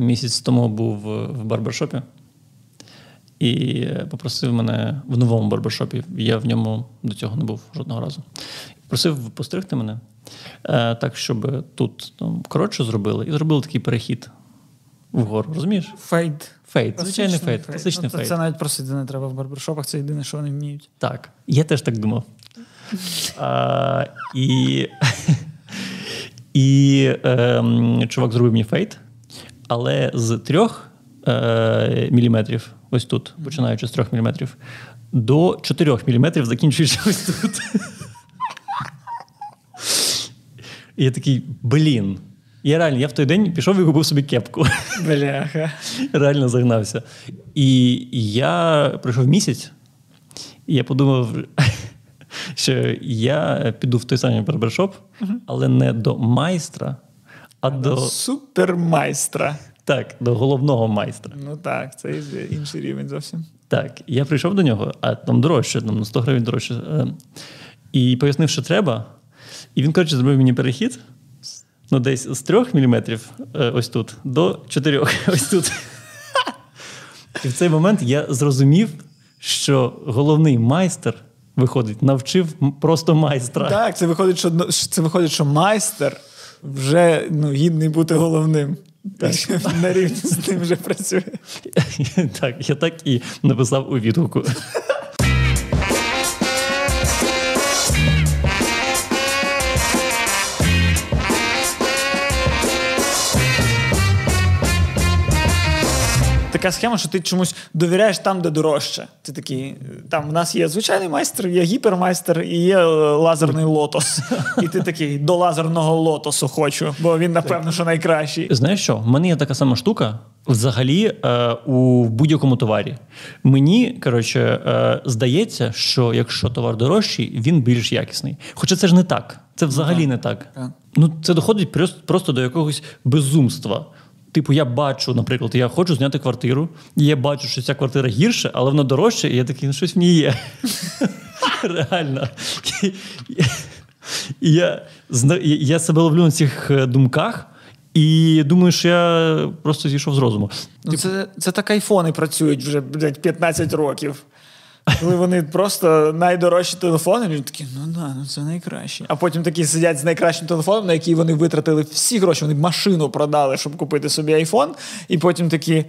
місяць тому був в барбершопі і попросив мене в новому барбершопі. Я в ньому до цього не був жодного разу. Просив постригти мене е, так, щоб тут там, коротше зробили, і зробили такий перехід вгору. Розумієш? Fade. Fade, звичайний fade, класичний ну, fade. Це навіть просити не треба в барбершопах, це єдине, що вони вміють. Так, я теж так думав. А, І і е, чувак зробив мені фейт, але з трьох е, міліметрів, ось тут, починаючи з трьох міліметрів, до 4 міліметрів закінчуючи ось тут. І я такий, блін. Я реально, я в той день пішов і купив собі кепку. Бляха. Реально загнався. І я пройшов місяць, і я подумав, що я піду в той самий барбершоп, але не до майстра, а до супермайстра. Так, до головного майстра. Ну так, це інший рівень зовсім. Так, я прийшов до нього, а там дорожче, там на 100 гривень дорожче. Е, і пояснив, що треба. І він, коротше, зробив мені перехід. Ну, десь з 3 мм ось тут до 4 ось тут. І в цей момент я зрозумів, що головний майстер виходить, навчив просто майстра. Так, це виходить, що це виходить, що майстер вже ну, гідний бути головним. Так. На рівні з ним вже працює. Так, я так і написав у відгуку. Така схема, що ти чомусь довіряєш там, де дорожче. Ти такий, там в нас є звичайний майстер, є гіпермайстер і є е, лазерний лотос. І ти такий до лазерного лотосу хочу, бо він, напевно, що найкращий. Знаєш що? В мене є така сама штука. Взагалі, е, у будь-якому товарі. Мені коротше, е, здається, що якщо товар дорожчий, він більш якісний. Хоча це ж не так. Це взагалі не так. Ну, Це доходить просто до якогось безумства. Типу, я бачу, наприклад, я хочу зняти квартиру, і я бачу, що ця квартира гірша, але вона дорожча, і я такий, ну щось в ній є. Реально. І я я себе ловлю на цих е, думках. І думаю, що я просто зійшов з розуму. Ну, Це це так айфони працюють вже блядь, 15 років. Коли вони просто найдорожчі телефони, люди такі, ну да, ну це найкраще. А потім такі сидять з найкращим телефоном, на який вони витратили всі гроші. Вони машину продали, щоб купити собі айфон. І потім такі,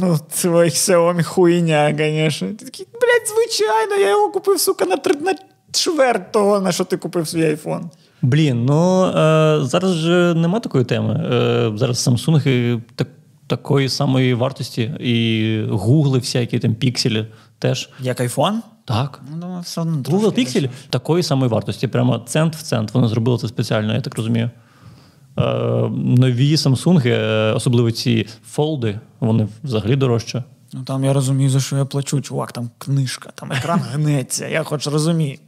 ну, твій Xiaomi хуйня, звісно. Ти блядь, звичайно, я його купив, сука, на на чверть того, на що ти купив свій айфон. Блін, ну е, зараз же нема такої теми. Е, Зараз Samsung так, такої самої вартості, і гугли всякі там пікселі теж. Як айфон? Так. Ну, думаю, все одно Google Pixel такої самої вартості, прямо цент в цент. Вони зробили це спеціально, я так розумію. Е, Нові Samsung, е, особливо ці фолди, вони взагалі дорожче. Ну там я розумію, за що я плачу, чувак, там книжка, там екран гнеться, я хоч розумію.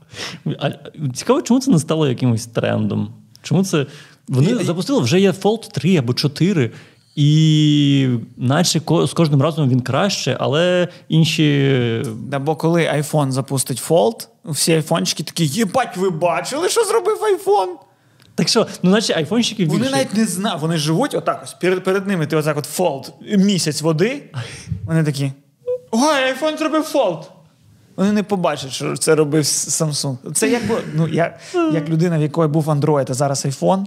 А, Цікаво, чому це не стало якимось трендом? Чому це. Вони і, запустили вже є Fold 3 або 4, і наче з кожним разом він краще, але інші. Да, Бо коли iPhone запустить Fold, всі айфончики такі, єбать, ви бачили, що зробив iPhone? Так що, ну наче айфончики більше. Вони навіть не знають, вони живуть отак ось. Перед перед ними ти отак от Fold, місяць води. Вони такі. Ой, айфон зробив Fold. Вони не побачать, що це робив Samsung. Це як ну, я, як людина, в якої був Android, а зараз iPhone.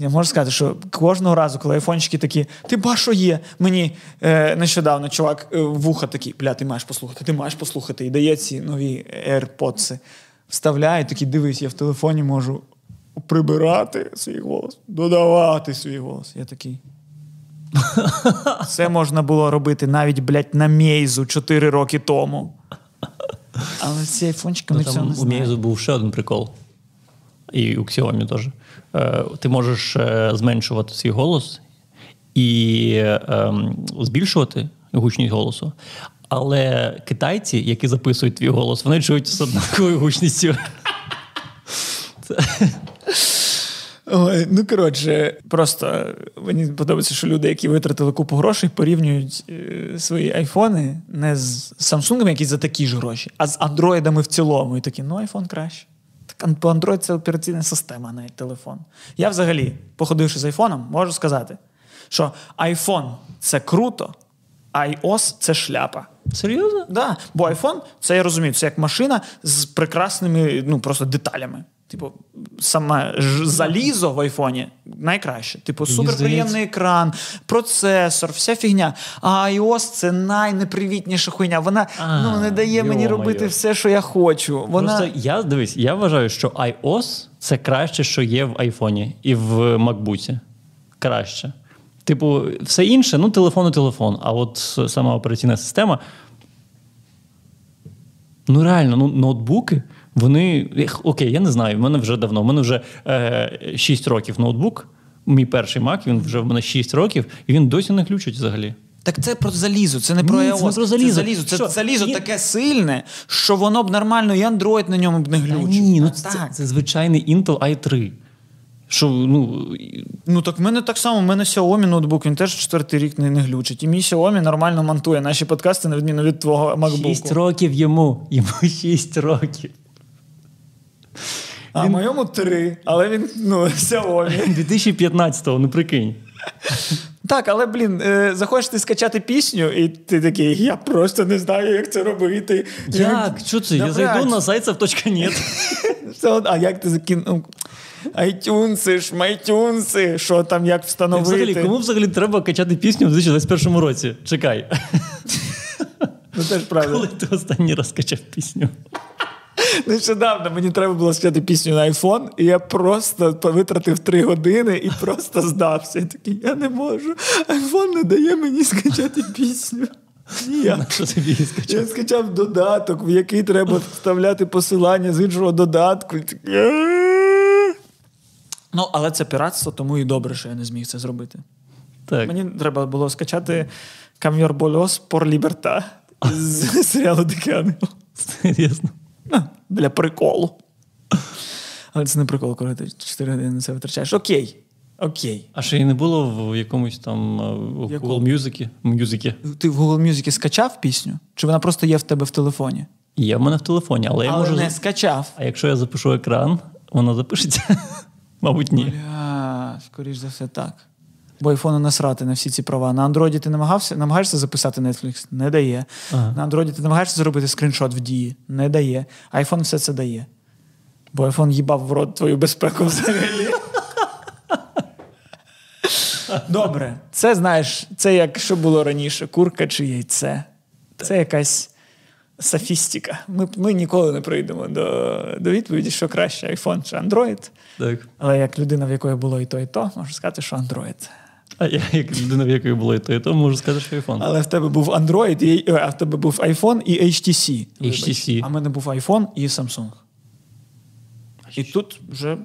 Я можу сказати, що кожного разу, коли айфончики такі, ти ба, що є? Мені е, нещодавно чувак е, вуха такий, бля, ти маєш послухати, ти маєш послухати. І дає ці нові AirPods. Вставляє, такий, дивись, я в телефоні можу прибирати свій голос, додавати свій голос. Я такий. Це можна було робити навіть, блядь, на Мейзу 4 роки тому. Але ці айфончики ми ну, цього не. У Мейзу був ще один прикол. І у Xiaomi теж. Е, ти можеш е, зменшувати свій голос і ем, збільшувати гучність голосу. Але китайці, які записують твій голос, вони чують з однаковою гучністю. Ой, Ну, коротше, просто мені подобається, що люди, які витратили купу грошей, порівнюють е, свої айфони не з Samsung, які за такі ж гроші, а з андроїдами в цілому. І такі, ну, айфон краще. По Android це операційна система, не телефон. Я взагалі, походивши з айфоном, можу сказати, що iPhone це круто, а iOS це шляпа. Серйозно? Да. Бо iPhone, це я розумію, це як машина з прекрасними ну, просто деталями. Типу, саме ж залізо в айфоні найкраще. Типу, суперприємний екран, процесор, вся фігня. А iOS це найнепривітніша хуйня. Вона А, ну, не дає мені робити все, що я хочу. Вона... Просто я дивись, я вважаю, що iOS це краще, що є в айфоні і в MacBook. Краще. Типу, все інше, ну, телефон і телефон. А от сама операційна система. Ну, реально, ну, ноутбуки, вони. Окей, я не знаю, в мене вже давно. В мене вже е, 6 років ноутбук. Мій перший Mac, він вже в мене 6 років, і він досі не ключить взагалі. Так це про залізо, це не про Ні, це не про залізо. Це залізо, це Що? залізо Ні. таке сильне, що воно б нормально і Android на ньому б не Та глючив. ні, ну Та це, так. це звичайний Intel i3. Що, ну, Ну так в мене так само, в мене Xiaomi ноутбук, він теж четвертий рік не, не глючить. І мій Xiaomi нормально монтує наші подкасти, на відміну від твого MacBook. 6 років йому. Йому 6 років. А моєму три, але він ну, Xiaomi. 2015-го, ну прикинь. так, але блін, е, захочеш ти скачати пісню, і ти такий, я просто не знаю, як це робити. Як? Що це? Я зайду на. Це от- А як ти закинув? iTunes, ж, майтюнси, що там, як встановити. Взагалі, кому взагалі треба качати пісню в 2021 році? Чекай. Ну теж правда. Коли ти останній раз качав пісню? Нещодавно мені треба було скачати пісню на iPhone, і я просто витратив три години і просто здався. Я такий, я не можу. iPhone не дає мені скачати пісню. Що тобі скачав? Я скачав додаток, в який треба вставляти посилання з іншого додатку. Ну, але це піратство, тому і добре, що я не зміг це зробити. Так. Мені треба було скачати Кам'єр Больос Пор Ліберта з серіалу Дикий Ангел. Серйозно. Для приколу. Але це не прикол, коли ти 4 години на це витрачаєш. Окей. Окей. А ще й не було в якомусь там е, в Google Music? Мюзикі. Ти в Google Music скачав пісню? Чи вона просто є в тебе в телефоні? Є в мене в телефоні, але я Але можу. не скачав. А якщо я запишу екран, вона запишеться? Мабуть, ні. Бля, скоріш за все так. Бо айфону насрати на всі ці права. На Андроїді ти намагався, намагаєшся записати Netflix? Не дає. Ага. На Андроїді ти намагаєшся зробити скріншот в дії? Не дає. Айфон все це дає. Бо айфон їбав в рот твою безпеку взагалі. Добре, це знаєш, це як що було раніше: курка чи яйце. Це якась софістика. Ми, ми ніколи не прийдемо до, до відповіді, що краще iPhone чи Android. Так. Але як людина, в якої було і то, і то, можу сказати, що Android. А я, як людина, в якої було і то, і то, можу сказати, що iPhone. Але в тебе був Android, і, е, а в тебе був iPhone і HTC. вибач. HTC. А в мене був iPhone і Samsung. І тут вже.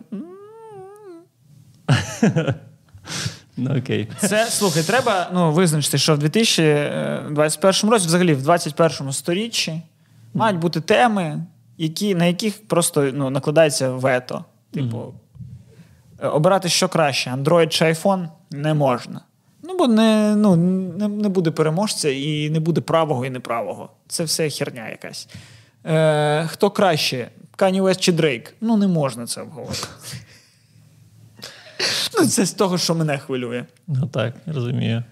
Ну, окей. Це слухай, треба ну, визначити, що в 2021 році, взагалі в 2021 сторіччі, мають бути теми, які, на яких просто ну, накладається вето. Типу, е, обирати що краще, Android чи iPhone не можна. Ну, бо не, ну, не, не буде переможця і не буде правого і неправого. Це все херня якась. Е, хто краще, Kanye West чи Дрейк? Ну, не можна це обговорити. Ну, це з того, що мене хвилює. Ну так, розумію.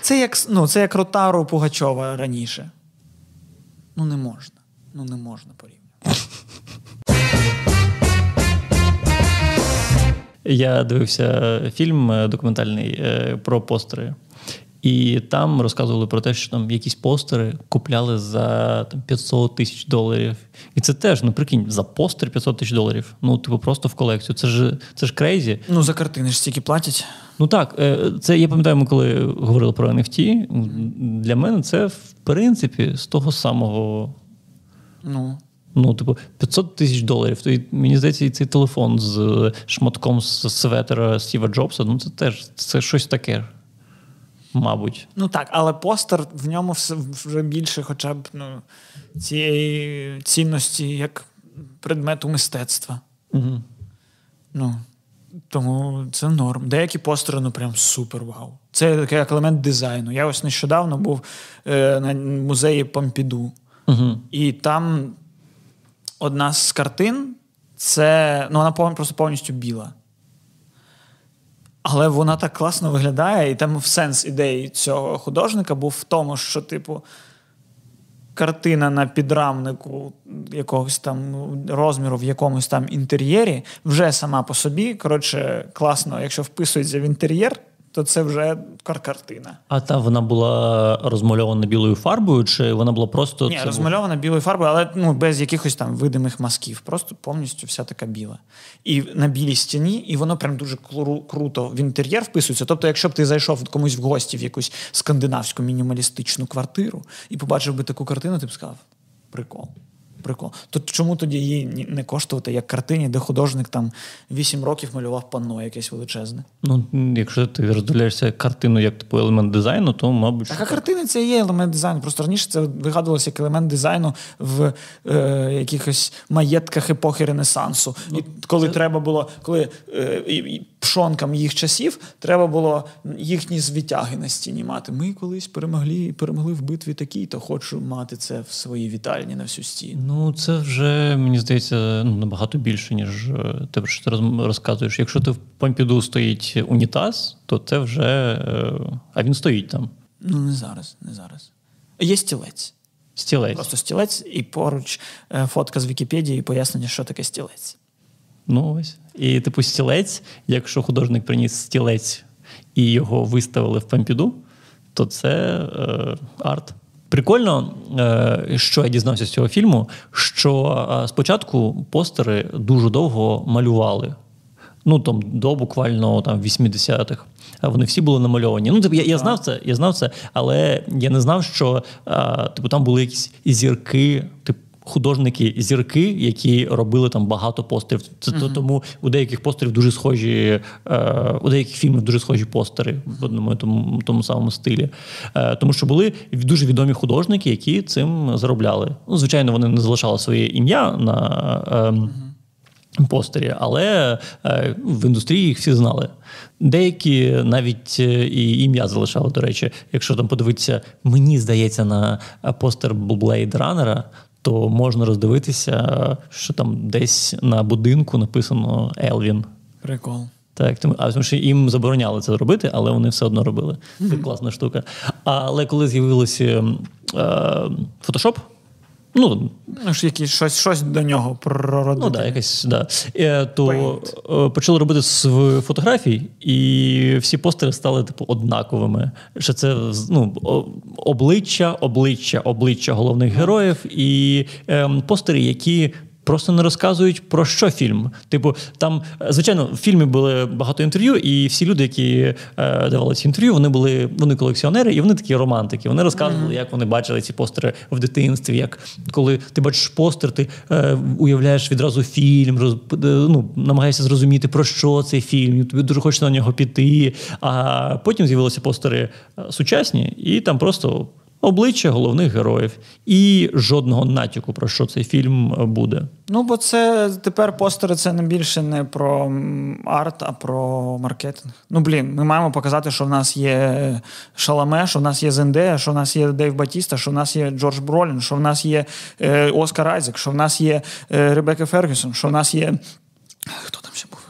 Це як, ну, це як Ротару Пугачова раніше. Ну, не можна. Ну, не можна порівняти. Я дивився фільм е, документальний е, про постери. І там розказували про те, що там якісь постери купляли за там, 500 тисяч доларів. І це теж, ну прикинь, за постер 500 тисяч доларів. Ну, типу, просто в колекцію. Це ж це ж crazy. Ну, за картини ж стільки платять. Ну так, е, це я пам'ятаю, ми коли говорили про NFT, для мене це в принципі з того самого. Ну. Ну, типу, 500 тисяч доларів. То й, мені здається, і цей телефон з шматком з светера Стіва Джобса, ну це теж це щось таке. Мабуть. Ну так, але постер в ньому вже більше, хоча б ну, цієї цінності як предмету мистецтва. Угу. Ну, тому це норм. Деякі постери, ну прям супер вау. Це такий як елемент дизайну. Я ось нещодавно був е, на музеї Помпіду, Угу. і там одна з картин це ну, вона просто повністю біла. Але вона так класно виглядає, і там сенс ідеї цього художника був в тому, що, типу, картина на підрамнику якогось там розміру в якомусь там інтер'єрі вже сама по собі. Коротше, класно, якщо вписується в інтер'єр, то це вже картина. А та вона була розмальована білою фарбою, чи вона була просто. Ні, розмальована білою фарбою, але ну, без якихось там видимих мазків. Просто повністю вся така біла. І на білій стіні, і воно прям дуже кру- круто в інтер'єр вписується. Тобто, якщо б ти зайшов комусь в гості в якусь скандинавську мінімалістичну квартиру і побачив би таку картину, ти б сказав: прикол. Прикол. То чому тоді її не коштувати як картині, де художник там 8 років малював панно якесь величезне? Ну, якщо ти роздивляєшся картину як типу елемент дизайну, то мабуть. Так, а картини це є елемент дизайну. Просто раніше це вигадувалося як елемент дизайну в е, якихось маєтках епохи Ренесансу. Ну, і коли це... треба було, коли е, і, пшонкам їх часів треба було їхні звитяги на стіні мати. Ми колись перемогли перемогли в битві такій, то хочу мати це в своїй вітальні на всю стіну. Ну, це вже, мені здається, ну, набагато більше, ніж е, те, що ти розказуєш. Якщо ти в Помпіду стоїть унітаз, то це вже. Е, а він стоїть там. Ну, не зараз, не зараз. Є стілець. Стілець. Просто стілець, і поруч е, фотка з Вікіпедії і пояснення, що таке стілець. Ну ось. І, типу, стілець, якщо художник приніс стілець і його виставили в Помпіду, то це е, арт. Прикольно, е, що я дізнався з цього фільму, що е, спочатку постери дуже довго малювали. Ну там до буквально там 80-х. Вони всі були намальовані. Ну, типу, я я знав це, я знав це, але я не знав, що а, е, типу, там були якісь зірки, типу художники зірки, які робили там багато постерів. Це uh-huh. тому у деяких постерів дуже схожі, е, у деяких фільмів дуже схожі постери в одному тому, тому самому стилі. Е, тому що були дуже відомі художники, які цим заробляли. Ну, звичайно, вони не залишали своє ім'я на. Е. Постері, але е, в індустрії їх всі знали. Деякі навіть е, і ім'я залишали, до речі, якщо там подивитися, мені здається, на постер Blade Runner, то можна роздивитися, що там десь на будинку написано Елвін. Прикол. Так, тому, а тому що їм забороняли це робити, але вони все одно робили. Це класна штука. Але коли з'явилося е, Photoshop, Ну, ж якісь щось щось до нього прородити. Ну, да, якесь, да. Е, то Paint. Е, почали робити з фотографій, і всі постери стали типу однаковими. Що це ну, обличчя, обличчя, обличчя головних героїв, і е, постери, які просто не розказують про що фільм. Типу, там, звичайно, в фільмі були багато інтерв'ю, і всі люди, які е, давали ці інтерв'ю, вони були вони колекціонери, і вони такі романтики. Вони розказували, mm-hmm. як вони бачили ці постери в дитинстві. Як коли ти бачиш постер, ти е, уявляєш відразу фільм, роз, е, ну, намагаєшся зрозуміти, про що цей фільм. Тобі дуже хочеться на нього піти. А потім з'явилися постери е, сучасні, і там просто обличчя головних героїв і жодного натяку про що цей фільм е, буде. Ну бо це тепер постери це не більше не про арт, а про маркетинг. Ну блін, ми маємо показати, що в нас є Шаламе, що в нас є Зендея, що в нас є Дейв Батіста, що в нас є Джордж Бролін, що в нас є е, Оскар Айзек, що в нас є е, Ребекка Фергюсон, що в нас є. Хто там ще був?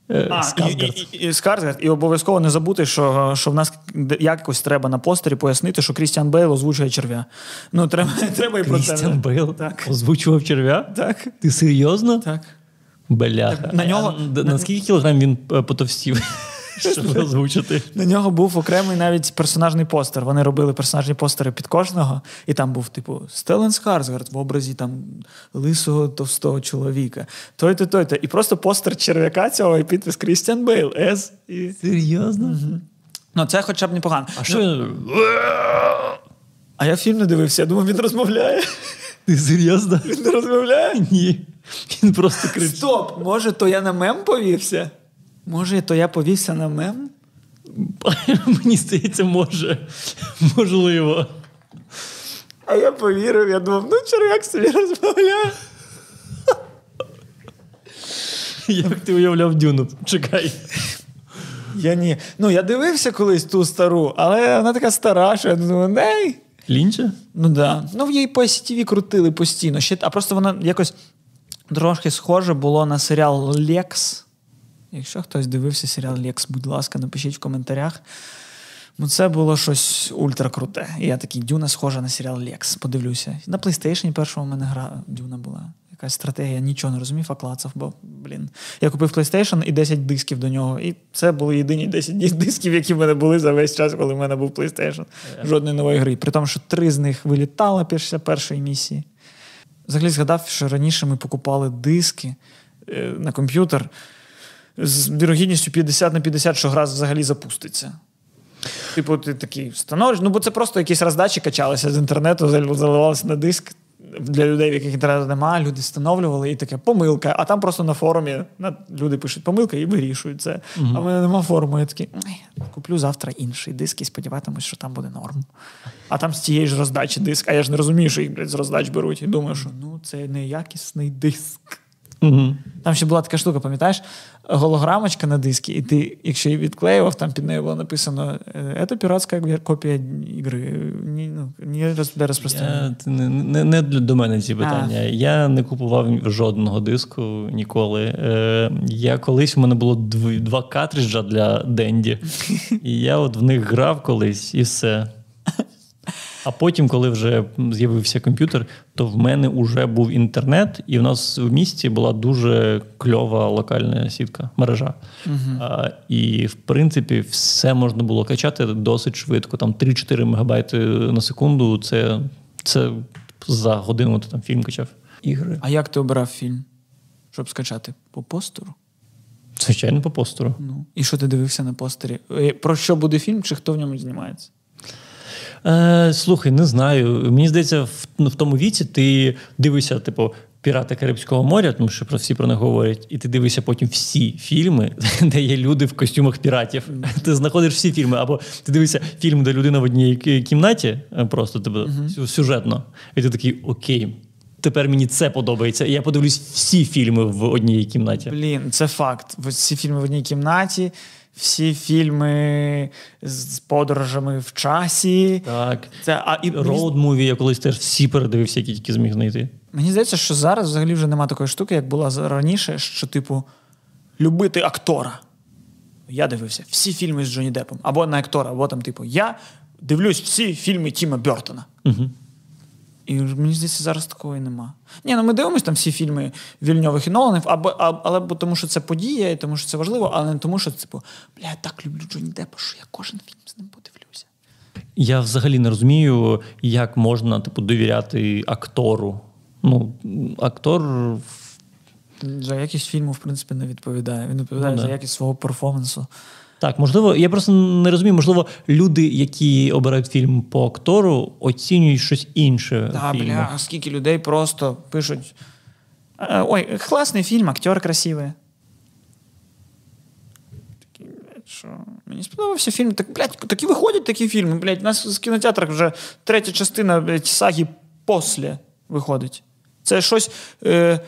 Е, а, Скарсгард. І, і, і, Скарсгард. І обов'язково не забути, що що в нас якось треба на постері пояснити, що Крістіан Бейл озвучує черв'яка. Ну, треба треба і про це. Крістіан Бейл так. озвучував черв'яка? Так. Ти серйозно? Так. Бляха. На нього... А, на скільки кілограм він е, потовстів? Щоб озвучити. На нього був окремий навіть персонажний постер. Вони робили персонажні постери під кожного, і там був, типу, Стеллан Скарсгард в образі там лисого товстого чоловіка. Той-то, той-то. І просто постер черв'яка цього і підпис Крістіан Бейл. С. І... Серйозно? Угу. Ну, це хоча б непогано. А що він. А я фільм не дивився, я думав, він розмовляє. Ти серйозно? Він не розмовляє? Ні. Він просто кричить. Стоп! Може, то я на мем повівся? Може, то я повівся на мем? Мені здається, може. Можливо. А я повірив, я думав, ну черв'як собі розмовляє. Як ти уявляв дюну? Чекай. Я ні. Ну, я дивився колись ту стару, але вона така стара, що я думаю, ней. Лінча? Ну так. Да. Ну, в її по STV крутили постійно. А просто вона якось трошки схоже було на серіал Лекс. Якщо хтось дивився серіал Лекс, будь ласка, напишіть в коментарях. Ну, це було щось ультракруте. І я такий, Дюна схожа на серіал Лекс. Подивлюся. На PlayStation першому в мене гра Дюна була. Якась стратегія, нічого не розумів, а клацав, бо, блін. Я купив PlayStation і 10 дисків до нього. І це були єдині 10 дисків, які в мене були за весь час, коли в мене був PlayStation. Жодної нової гри. При тому, що три з них вилітали після першої місії. Взагалі згадав, що раніше ми покупали диски е, на комп'ютер з вірогідністю 50 на 50, що гра взагалі запуститься. Типу, ти такий встановлюєш, ну бо це просто якісь роздачі качалися з інтернету, заливалися на диск для людей, в яких інтернету немає, люди встановлювали і таке помилка. А там просто на форумі люди пишуть помилка і вирішують це. Uh-huh. А в мене немає форуму. Я такий куплю завтра інший диск і сподіватимусь, що там буде норм. А там з тієї ж роздачі диск, а я ж не розумію, що їх блядь, з роздач беруть. І думаю, що ну це неякісний диск. Угу. Там ще була така штука, пам'ятаєш, голограмочка на дискі, і ти, якщо її відклеював, там під нею було написано: це піратська копія ігри. Ні, ну, ні для розпространення. Не, не не, до мене ці питання. А. Я не купував жодного диску ніколи. Е, Я колись у мене було дв, два картриджа для Денді, і я от в них грав колись і все. А потім, коли вже з'явився комп'ютер, то в мене вже був інтернет, і в нас в місті була дуже кльова локальна сітка, мережа. uh А, І в принципі все можна було качати досить швидко. Там 3-4 мегабайти на секунду. Це це за годину ти там фільм качав. Ігри. А як ти обирав фільм? Щоб скачати? По постеру? Звичайно, по постеру. Ну, І що ти дивився на постері? Е, про що буде фільм, чи хто в ньому знімається? Е, Слухай, не знаю. Мені здається, в, ну, в тому віці ти дивишся, типу. Пірати Карибського моря, тому що про всі про них говорять, і ти дивишся потім всі фільми, де є люди в костюмах піратів. Ти знаходиш всі фільми, або ти дивишся фільм, де людина в одній кімнаті, е, просто тебе mm-hmm. сюжетно, і ти такий окей. Тепер мені це подобається. І я подивлюсь всі фільми в одній кімнаті. Блін, це факт. Всі фільми в одній кімнаті всі фільми з подорожами в часі. Так. Це, а, і Роуд-муві я колись теж всі передивився, які тільки зміг знайти. Мені здається, що зараз взагалі вже немає такої штуки, як була раніше, що, типу, любити актора. Я дивився всі фільми з Джонні Деппом. Або на актора, або там, типу, я дивлюсь всі фільми Тіма Бертона. Угу. І мені здається, зараз такого і нема. Ні, ну ми дивимося там всі фільми Вільньових і Ноланів, або, але бо тому, що це подія, і тому що це важливо, але не тому, що типу, бля, я так люблю Джонні Деппа, що я кожен фільм з ним подивлюся. Я взагалі не розумію, як можна типу, довіряти актору. Ну, актор. За якість фільму, в принципі, не відповідає. Він відповідає ну, за якість свого перформансу. Так, можливо, я просто не розумію, можливо, люди, які обирають фільм по актору, оцінюють щось інше. Так, бля, скільки людей просто пишуть: «Е, ой, класний фільм, актер красивий. Що? Мені сподобався фільм. Так, блядь, такі виходять такі фільми. Блядь, у нас в кінотеатрах вже третя частина блядь, саги «После» виходить. Це щось е,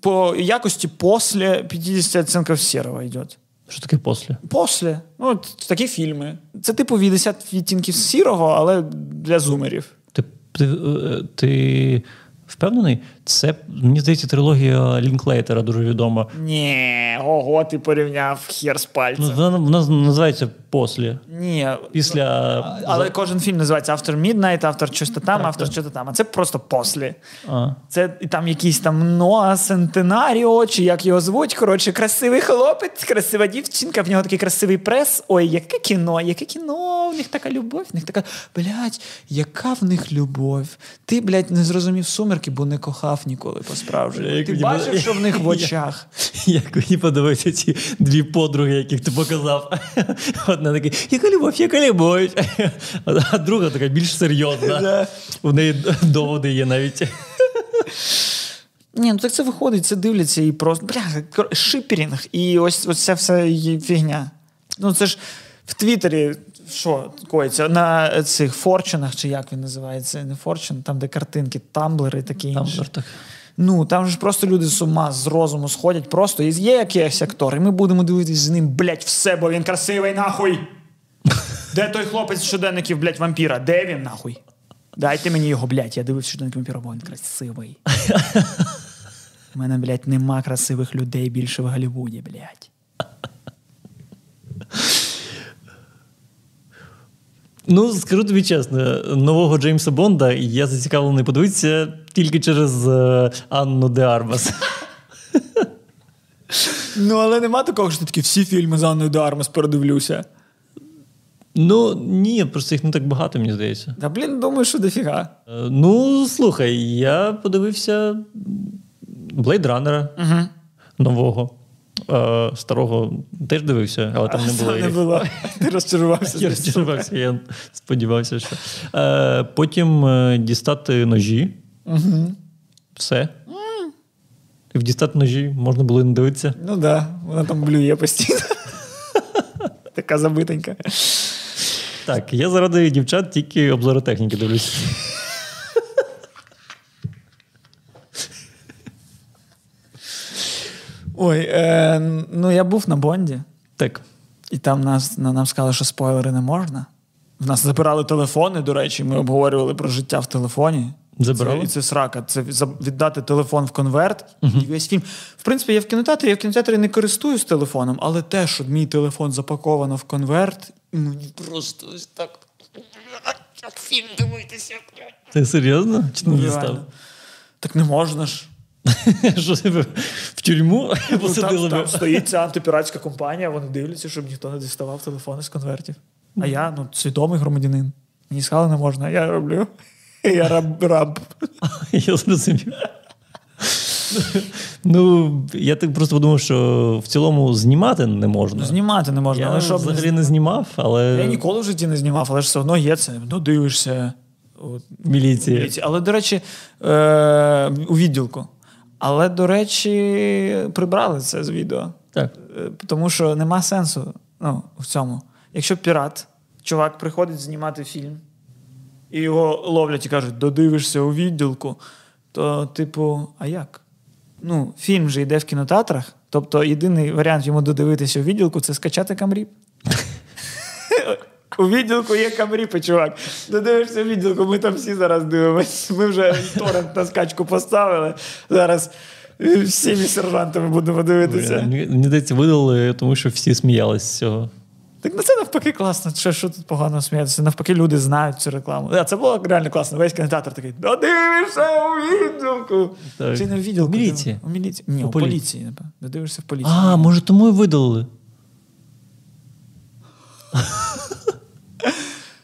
по якості «После» 50 оцінків серого йде. Що таке после? После. Ну, такі фільми. Це типу 50 відтінків сірого, але для зумерів. Ти, ти, е, ти Впевнений, це мені здається трилогія Лінклейтера дуже відома. Ні, ого, ти порівняв хер з пальцем. Ну, вона, вона називається «Послі». Ні. Після... Але кожен фільм називається After Midnight, автор щось там, автор щось там. А це просто «Послі». А. Це там якийсь там Ноа Сентенаріо, чи як його звуть. Коротше, красивий хлопець, красива дівчинка, в нього такий красивий прес. Ой, яке кіно, яке кіно, в них така любов, в них така, блядь, яка в них любов. Ти, блядь, не зрозумів сумерки, бо не кохав ніколи по-справжньому. Ти бачив, що в них в очах. Як мені подобаються ці дві подруги, яких ти показав. Одна така, яка любов, яка любов. А друга така більш серйозна. У неї доводи є навіть. Ні, ну так це виходить, це дивляться і просто. Бля, шиперінг, і ось ось ця вся фігня. Ну, це ж в Твіттері що коїться на цих форчинах, чи як він називається? Не форчин, там, де картинки, тамблери такі інші. так. Ну, там ж просто люди з ума з розуму сходять, просто і є якийсь актор, і ми будемо дивитися з ним, блядь, все, бо він красивий, нахуй. Де той хлопець щоденників, блядь, вампіра? Де він, нахуй? Дайте мені його, блядь, я дивився щоденник вампіра, бо він красивий. У мене, блядь, нема красивих людей більше в Голлівуді, блядь. Ну, скажу тобі чесно, нового Джеймса Бонда я зацікавлений подивитися тільки через е, Анну де Армас. Ну, але нема такого, що ти такі всі фільми з Анною Дармас передивлюся. Ну, ні, просто їх не так багато, мені здається. Та блін, думаю, що дофіга. Е, Ну, слухай, я подивився Блейд Раннера Угу. нового. Е, Старого теж дивився, але там не було. не було. Ти розчарувався. Я розчарувався, я сподівався, що. Е, потім е, дістати ножі. Угу. Все. В дістати ножі можна було і не дивитися. Ну так, да, вона там блює постійно. Така забитенька. Так, я заради дівчат тільки обзоротехніки дивлюсь. Ой, е, ну я був на Бонді, Так. і там нас, на- нам сказали, що спойлери не можна. В нас забирали телефони, до речі, ми обговорювали про життя в телефоні. Забирали? Це, і це срака. Це віддати телефон в конверт і весь фільм. В принципі, я в кінотеатрі, я в кінотеатрі не користуюсь телефоном, але те, що мій телефон запаковано в конверт, мені просто ось так. Як фільм дивитися. Ти серйозно? Чи не Ну, дістав? Так не можна ж. Що тебе в тюрму Ну, посадили? там, стоїть ця антипіратська компанія, вони дивляться, щоб ніхто не діставав телефони з конвертів. А я ну, свідомий громадянин. Мені сказали, не можна, я роблю. Я раб. раб. Я зрозумів. Ну, я так просто подумав, що в цілому знімати не можна. Знімати не можна. Я але щоб взагалі не знімав, але Я ніколи в житті не знімав, але ж все одно є це. Ну, дивишся. От, міліція. Дивіться, Але, до речі, е, у відділку. Але, до речі, прибрали це з відео. Так. Е, Тому що нема сенсу ну, в цьому. Якщо пірат, чувак приходить знімати фільм, і його ловлять і кажуть, додивишся у відділку, то, типу, а як? Ну, фільм же йде в кінотеатрах, тобто єдиний варіант йому додивитися у відділку це скачати камріп. У відділку є камріпи, чувак. Додивишся у відділку, ми там всі зараз дивимось. Ми вже торрент на скачку поставили. Зараз е, всіми сержантами будемо дивитися. Мені здається, видали, тому що всі сміялись з цього. Так ну це навпаки класно. Що, що тут погано сміятися? Навпаки, люди знають цю рекламу. А, це було реально класно. Весь кінотеатр такий: додивишся у відділку. Так. Чи не в відділку? Міліції. У міліції. Ні, У у, поліції. поліції, напевно. Додивишся в поліції. А, може, тому і видалили.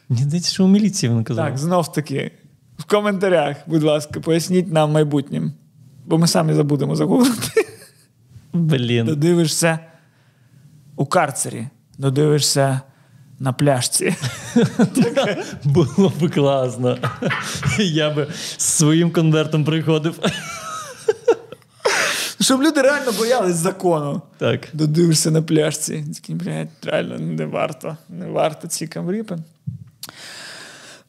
Мені здається, що у міліції він казав. Так, знов таки. В коментарях, будь ласка, поясніть нам майбутнім. Бо ми самі забудемо загуглити. Блін. Додивишся у карцері. Додивишся на пляшці. Було б класно. Я би з своїм конвертом приходив. Щоб люди реально боялись закону. Так. Додивишся на пляшці. Такий, блядь, реально не варто. Не варто ці камріпи.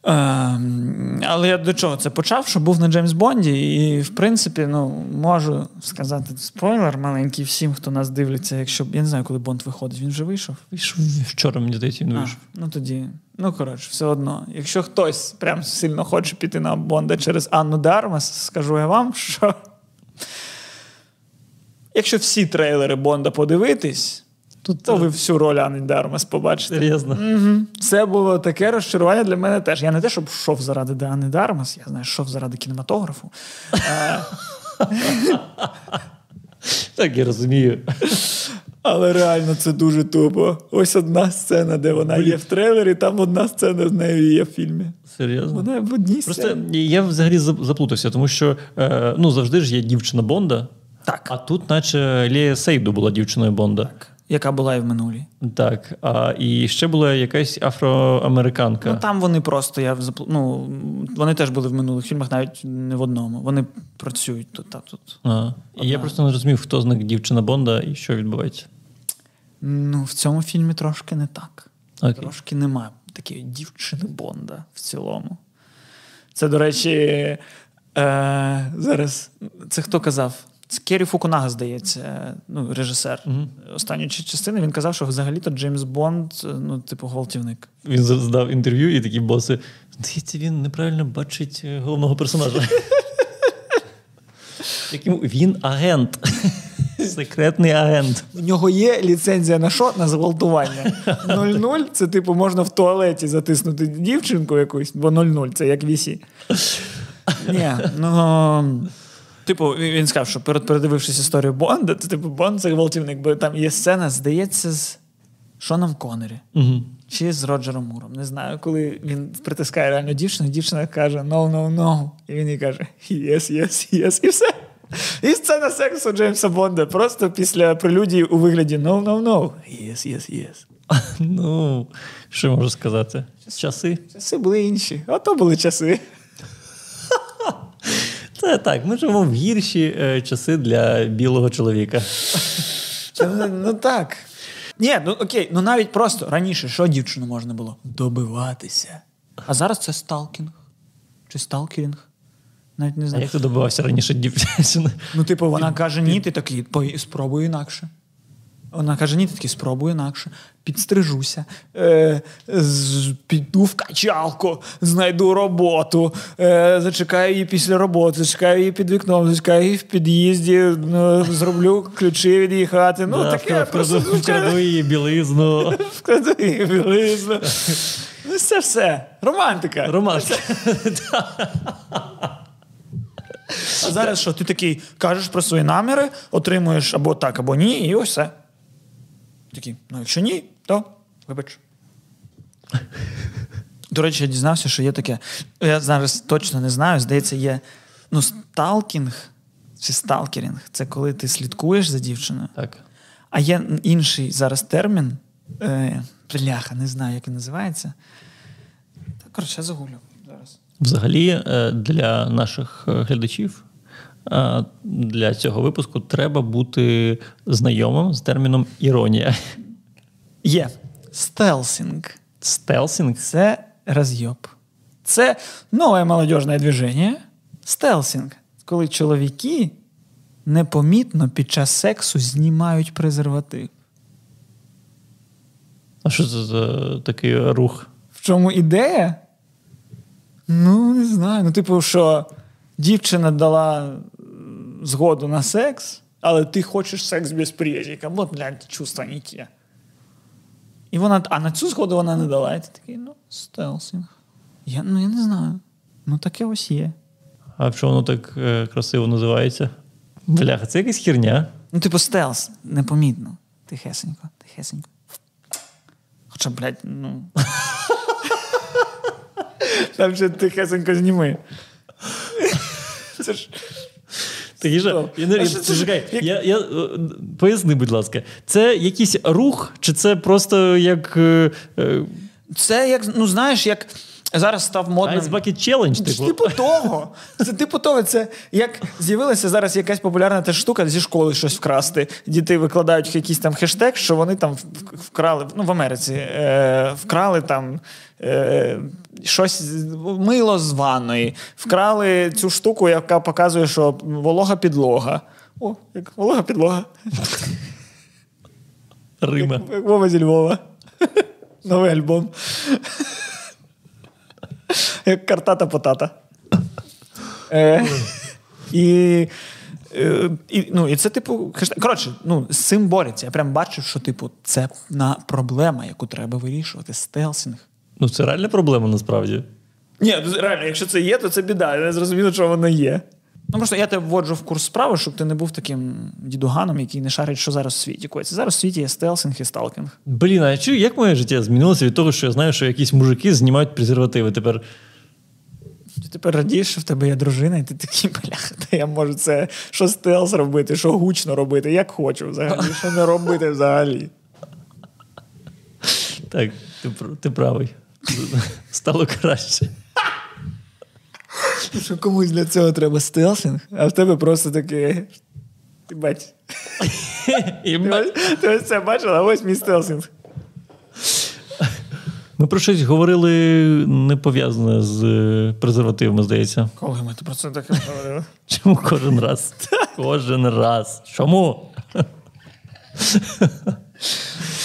Ем, але я до чого це почав, що був на Джеймс Бонді, і в принципі, ну, можу сказати спойлер маленький всім, хто нас дивиться, якщо я не знаю, коли Бонд виходить, він вже вийшов. Вийшов вчора, мені здається, він А, ну тоді, ну коротше, все одно. Якщо хтось прям сильно хоче піти на Бонда через Анну Дармас, скажу я вам, що якщо всі трейлери Бонда подивитись, Тут то ви всю роль Анни Дармас побачите. серйозно. Угу. Це було таке розчарування для мене теж. Я не те, щоб йшов заради Анни Дармас, я знаю, йшов заради кінематографу. Е, Так, я розумію. але реально це дуже тупо. Ось одна сцена, де вона є в трейлері, там одна сцена з нею є в фільмі. Серйозно. Вона в одній Просто сцені. я взагалі заплутався, тому що е, ну, завжди ж є дівчина Бонда, Так. а тут, наче Лія Сейду була дівчиною Бонда. Так. Яка була і в минулій. Так. А, і ще була якась афроамериканка. Ну там вони просто я запл- ну, вони теж були в минулих фільмах, навіть не в одному. Вони працюють тут та тут. А, і я просто не розумів, хто з них дівчина Бонда і що відбувається. Ну, в цьому фільмі трошки не так. Окей. Трошки немає такої дівчини Бонда в цілому. Це, до речі, е, зараз це хто казав? Це Керрі Фукунага, здається, ну, режисер останньої частини. Він казав, що взагалі-то Джеймс Бонд, ну, типу, гвалтівник. Він здав інтерв'ю, і такі боси. Здається, він неправильно бачить е, головного персонажа. Яким він агент. Секретний агент. У нього є ліцензія на що? На зґвалтування. 0-0 це, типу, можна в туалеті затиснути дівчинку якусь, бо 0-0 це як вісі. Ні, ну. Типу, він сказав, що перед передивившись історію Бонда, то типу Бонд це гвалтівник, бо там є сцена, здається, з Шоном Коннері. Угу. Чи з Роджером Муром. Не знаю, коли він притискає реально дівчину, дівчина каже no, no, no. І він їй каже yes, yes, yes, і все. І сцена сексу Джеймса Бонда просто після прелюдії у вигляді no, no, no. Yes, yes, yes. Ну, що можу сказати? Часи. Часи були інші. Ото були часи. Це так, ми живемо в гірші е, часи для білого чоловіка. Ну, так. Ні, ну окей, ну навіть просто раніше що дівчину можна було? Добиватися. А зараз це сталкінг. Чи сталкерінг? Навіть не А знаю. як ти добивався раніше дівчини? Ну, типу, вона каже, ні, ти такий, «Пой- спробуй інакше. Вона каже, ні, ти такий, спробуй інакше. Підстрижуся, е, з- піду в качалку, знайду роботу, е, зачекаю її після роботи, зачекаю її під вікном, зачекаю її в під'їзді, ну, зроблю ключі від її хати. Ну, Да, таке вкраду- просто вкраду її білизну. вкладу її білизну. Ну, це все. Романтика. Роман. А зараз що? Ти такий кажеш про свої наміри, отримуєш або так, або ні, і ось все. Такий, ну якщо ні, то вибач. До речі, я дізнався, що є таке. Я зараз точно не знаю. Здається, є ну, сталкінг чи сталкерінг це коли ти слідкуєш за дівчиною. Так. А є інший зараз термін. Е, бляха, не знаю, як він називається. Та, коротше, я загуглю зараз. Взагалі, е, для наших е, глядачів для цього випуску треба бути знайомим з терміном іронія. Є стелсінг. Стелсінг Це разъеб. Це нове молодіжне движення. Стелсінг. Коли чоловіки непомітно під час сексу знімають презерватив. А що це за такий рух? В чому ідея? Ну, не знаю. Ну, типу, що дівчина дала згоду на секс, але ти хочеш секс без презика. Вот, блядь, чувства не ті. І вона, а на цю згоду вона не дала. І ти такий, ну, стелсінг. Я, ну, я не знаю. Ну, таке ось є. А чому воно так е, красиво називається? Бляха, це якась херня. Ну, типу, стелс, непомітно. Тихесенько, тихесенько. Хоча, блядь, ну. Там ще тихесенько зніми. Це ж. Не- А це чекай, як- я, я, е, поясни, будь ласка, це якийсь рух, чи це просто як е, е, Це як, ну знаєш, як зараз став модним. Ice Bucket Challenge, Це типу? типу того. Це типу того. Це як з'явилася зараз якась популярна теж штука зі школи щось вкрасти. Діти викладають якийсь там хештег, що вони там вкрали, ну в Америці, е, вкрали там е, щось мило з ванної, вкрали цю штуку, яка показує, що волога підлога. О, як волога підлога. Рима. Як Вова зі Львова. Новий альбом. Як картата потата. Е, і, е, і, ну, і це, типу. Коротше, ну, з цим борються. Я прям бачив, що, типу, це на проблема, яку треба вирішувати. Стелсінг. Ну, це реальна проблема насправді. Ні, ну, реально, якщо це є, то це біда. Я не зрозуміло, що воно є. Ну, просто я тебе вводжу в курс справи, щоб ти не був таким дідуганом, який не шарить, що зараз в світі коїться. Зараз в світі є стелсинг і сталкінг. Блін, а чи як моє життя змінилося від того, що я знаю, що якісь мужики знімають презервативи тепер. Ти тепер радієш, що в тебе є дружина, і ти такий, бляха, та я можу це що стелс робити, що гучно робити, як хочу взагалі, що не робити взагалі. Так, ти, ти правий. Стало краще. Що комусь для цього треба стелсинг, а в тебе просто таке. Ти бач. Ти ось- це бачила, а ось мій стелсинг. ми про щось говорили не пов'язане з е, презервативами, здається. Коли ми про це таке говорили? Чому кожен раз? Кожен раз. Чому?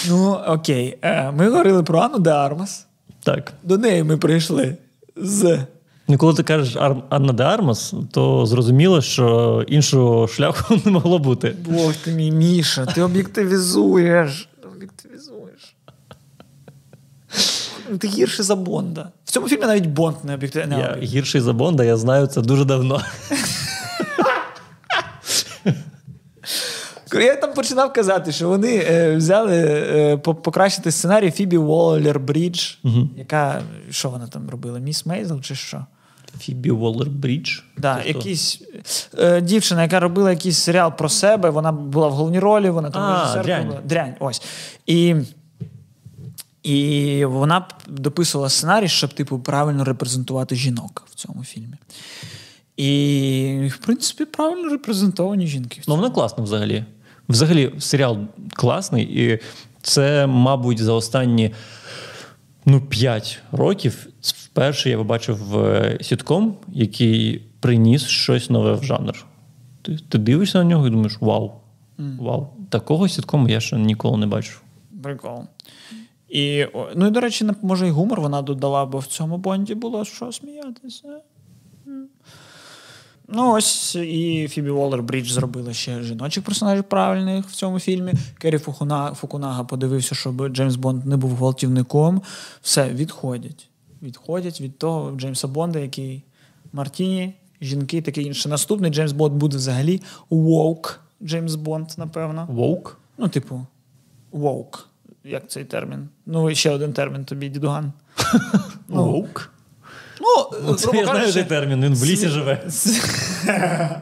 Ну, окей. Е, Ми говорили про Анну де Армас. Так. До неї ми прийшли з Ну, коли ти кажеш Анна де Армас, то зрозуміло, що іншого шляху не могло бути. Бог ти мій Міша, ти об'єктивізуєш. Об'єктивізуєш. Ти гірше за Бонда. В цьому фільмі навіть Бонд не об'єктивний. Я гірший за Бонда, я знаю це дуже давно. Я там починав казати, що вони е, взяли е, по- покращити сценарій Фібі Уоллер Брідж, яка що вона там робила? Міс Мейзел чи що? Фібі Уоллер Брідж. Да, хто? якісь е, дівчина, яка робила якийсь серіал про себе, вона була в головній ролі, вона там А, режисерка дрянь. була. Дрянь, ось. І, і вона дописувала сценарій, щоб, типу, правильно репрезентувати жінок в цьому фільмі. І, в принципі, правильно репрезентовані жінки. Ну, вона класна взагалі. Взагалі, серіал класний, і це, мабуть, за останні ну, 5 років вперше я побачив е, сітком, який приніс щось нове в жанр. Ти, ти дивишся на нього і думаєш: вау, вау, такого сіткому я ще ніколи не бачив. Прикол. І, ну і, до речі, може, і гумор вона додала, бо в цьому бонді було що сміятися. Ну, ось і Фібі Уоллер Брідж зробила ще жіночих персонажів правильних в цьому фільмі. Керрі Фукуна, Фукунага подивився, щоб Джеймс Бонд не був гвалтівником. Все, відходять. Відходять від того Джеймса Бонда, який Мартіні, жінки, таке інше. Наступний Джеймс Бонд буде взагалі woke Джеймс Бонд, напевно. Woke? Ну, типу, woke. Як цей термін? Ну, ще один термін тобі, дідуган. Воук? Ну, Ну, це я знаю цей термін, він в лісі живе.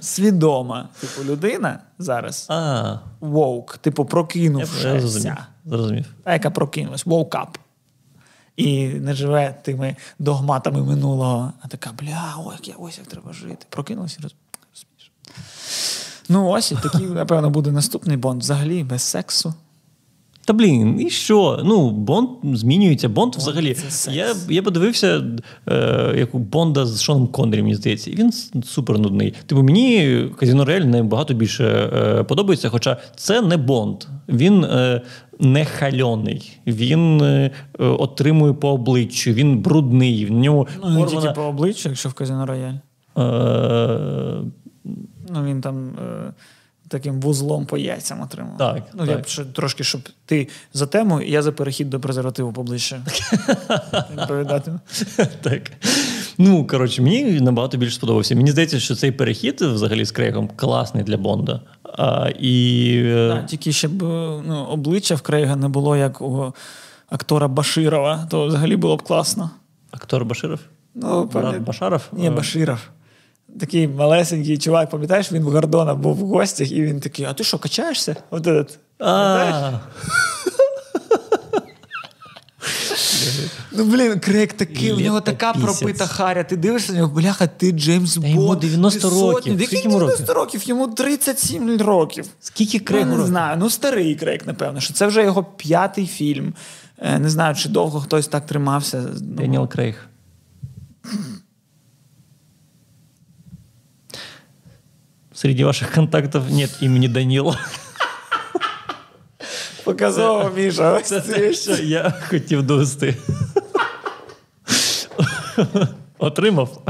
Свідома, типу, людина зараз. Woke, типу, прокинувшися. зрозумів. зрозумів. Та, яка прокинулась, woke up. І не живе тими догматами минулого, а така, бля, ой, як ось як треба жити. Прокинулась і роз... розумієш. Ну, ось і такий, напевно, буде наступний бонд. Взагалі без сексу. Та блін, і що? Ну, Бонд змінюється. Бонд взагалі. Я, я подивився е, як у Бонда з Шоном Коннері, мені здається, і він супер нудний. Типу, мені Казіно Рояль набагато більше е, подобається, хоча це не Бонд. Він е, не холёный, він е, отримує по обличчю, він брудний. В ньому Ну, не порвана- тільки по обличчю, якщо в казино рояль. е, Ну, він там е, таким вузлом по яйцям отримав. Так, Ну, я так. б ще трошки, щоб ти за тему, я за перехід до презервативу поближче. Відповідатиму. Так. Ну, коротше, мені набагато більше сподобався. Мені здається, що цей перехід взагалі з Крейгом класний для Бонда. А, і, е, Да, тільки щоб ну, обличчя в Крейга не було як у актора Баширова, то взагалі було б класно. Актор Баширов? Ну, пам'ят- Башаров? Ні, Е, Баширов. Такий малесенький чувак, пам'ятаєш, він в Гордона був в гостях, і він такий: а ти що, качаєшся? От этот. Ну, блін, Крейг такий, у нього така пропита харя. Ти дивишся на нього, бляха, ти Джеймс Та йому 90 ти сотні. років. Скільки йому 90 років? Йому 37 років. Скільки Я не знаю. Ну, старий Крейг, напевно, що це вже його п'ятий фільм. Е, Не знаю, чи довго хтось так тримався. Ну, Деніел Крейг. Среди ваших контактов нет імені Даніла. Показово, Міша. Це те, що я хотів довести. Отримав.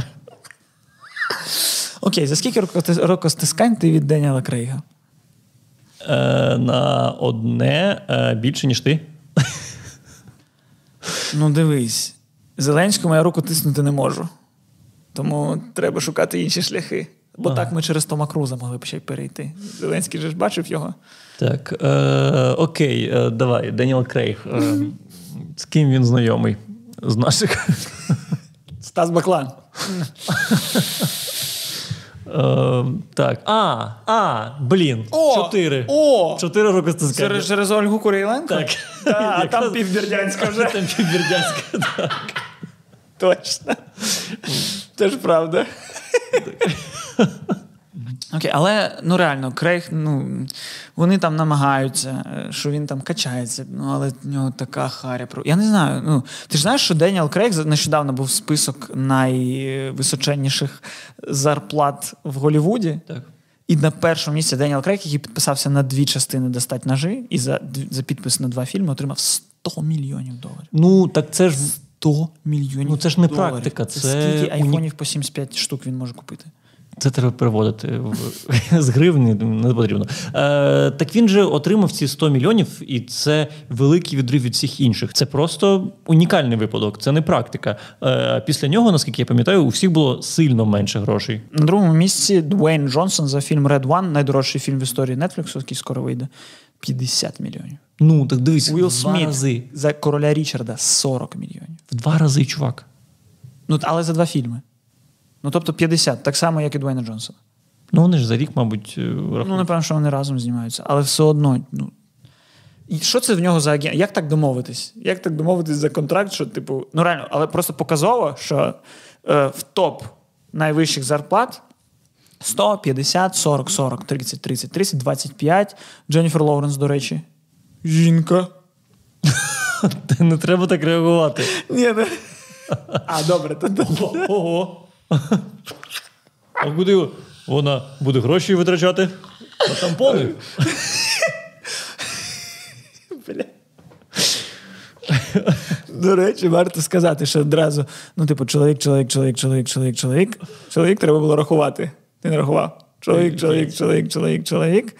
Окей, за скільки рокостискань ти від Деніела Крейга? Е, на одне е, більше, ніж ти. Ну, дивись, Зеленському я руку тиснути не можу. Тому треба шукати інші шляхи. Бо так ми через Тома Круза могли б ще й перейти. Зеленський же ж бачив його. Так, е, окей, е, давай, Деніел Крейг. Е, з ким він знайомий? З наших. Стас Баклан. Е, так. А, а, блін. О! Чотири. О! Чотири роки стискання. Через, через Ольгу Куріленко? Так. Та, а там півбердянська вже. Там півбердянська, так. Точно. Це ж правда. Окей, але ну реально, Крейг, ну вони там намагаються, е, що він там качається, ну але в нього така харя. про- Я не знаю. Ну ти ж знаєш, що Деніел Крейг нещодавно був список найвисоченніших зарплат в Голлівуді. Так. І на першому місці Деніел Крейг, який підписався на дві частини достать ножи, і за, за підпис на два фільми отримав 100 мільйонів доларів. Ну, так це ж 100 мільйонів. Ну, це ж не доларів. практика, це скільки айфонів по 75 штук він може купити. Це треба переводити з гривні, не потрібно. Е, так він же отримав ці 100 мільйонів, і це великий відрив від всіх інших. Це просто унікальний випадок, це не практика. Е, після нього, наскільки я пам'ятаю, у всіх було сильно менше грошей. На другому місці Дуейн Джонсон за фільм Red One, найдорожчий фільм в історії Netflix, який скоро вийде. 50 мільйонів. Ну так дивись, Уілл Сміт рази. за короля Річарда 40 мільйонів. В два рази, чувак. Ну, але за два фільми. Ну, тобто 50, так само, як і Дуейна Джонсона. Ну вони ж за рік, мабуть, е, рахують. Ну, напевно, що вони разом знімаються, але все одно. Ну, і що це в нього за агент? Як так домовитись? Як так домовитись за контракт, що, типу, ну реально, але просто показово, що е, в топ найвищих зарплат 100, 50, 40, 40, 30, 30, 30, 25. Дженніфер Лоуренс, до речі. Жінка. Не треба так реагувати. Ні, не. А, добре, то Ого. А куди вона буде гроші витрачати? На тампони? Бля. До речі, варто сказати, що одразу, ну, типу, чоловік, чоловік, чоловік, чоловік, чоловік, чоловік. Чоловік треба було рахувати. Ти не рахував. Чоловік, чоловік, чоловік, чоловік, чоловік.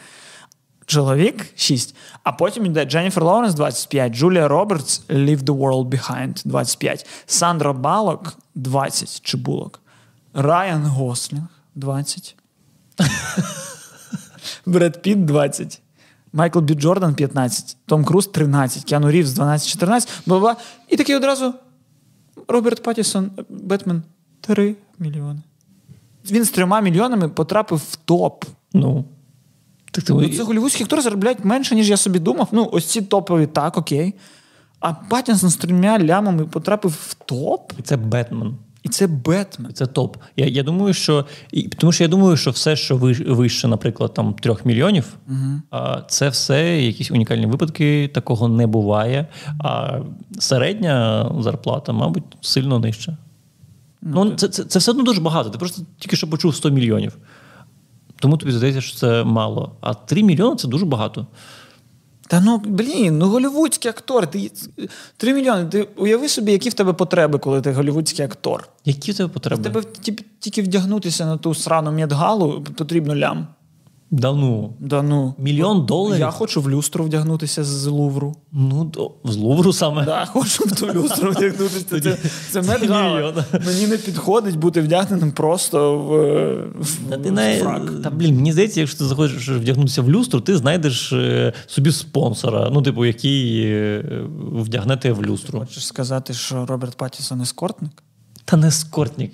Чоловік 6. А потім йде Дженніфер Лоуренс 25, Джулія Робертс Leave the World Behind 25, Сандра Балок 20 чи Булок, Райан Гослінг 20. Бред Піт 20. Майкл Бі Джордан 15, Том Круз 13, Кіану Рівз 12, 14, бла-бла. І такий одразу Роберт Паттінсон, Бетмен 3 мільйони. Він з трьома мільйонами потрапив в топ. Ну. Так ти Ну, це голівудські актори заробляють менше, ніж я собі думав. Ну, ось ці топові, так, окей. А Паттінсон з трьома лямами потрапив в топ, І це Бетмен. І це Бетмен. Це топ. Я, я думаю, що і, тому що я думаю, що все, що вище, наприклад, там трьох мільйонів, а, це все якісь унікальні випадки, такого не буває. А середня зарплата, мабуть, сильно нижча. Ну, це, це, це все одно дуже багато. Ти просто тільки що почув 100 мільйонів. Тому тобі здається, що це мало. А 3 мільйони це дуже багато. Та ну блін, ну голівудський актор. Ти три мільйони. Ти уяви собі, які в тебе потреби, коли ти голівудський актор. Які в тебе потреби? В тебе тільки вдягнутися на ту срану медгалу потрібно лям. Да ну. Да ну. Мільйон доларів? Я хочу в люстру вдягнутися з Лувру. Ну, до, з Лувру саме. Да, хочу в ту люстру вдягнутися. Це, це медгала. мільйон. Мені не підходить бути вдягненим просто в, в, Та, ти в не, фрак. та блін, мені здається, якщо ти захочеш вдягнутися в люстру, ти знайдеш е, собі спонсора, ну, типу, який е, вдягне тебе в люстру. Хочеш сказати, що Роберт Паттісон ескортник? Та не скортник.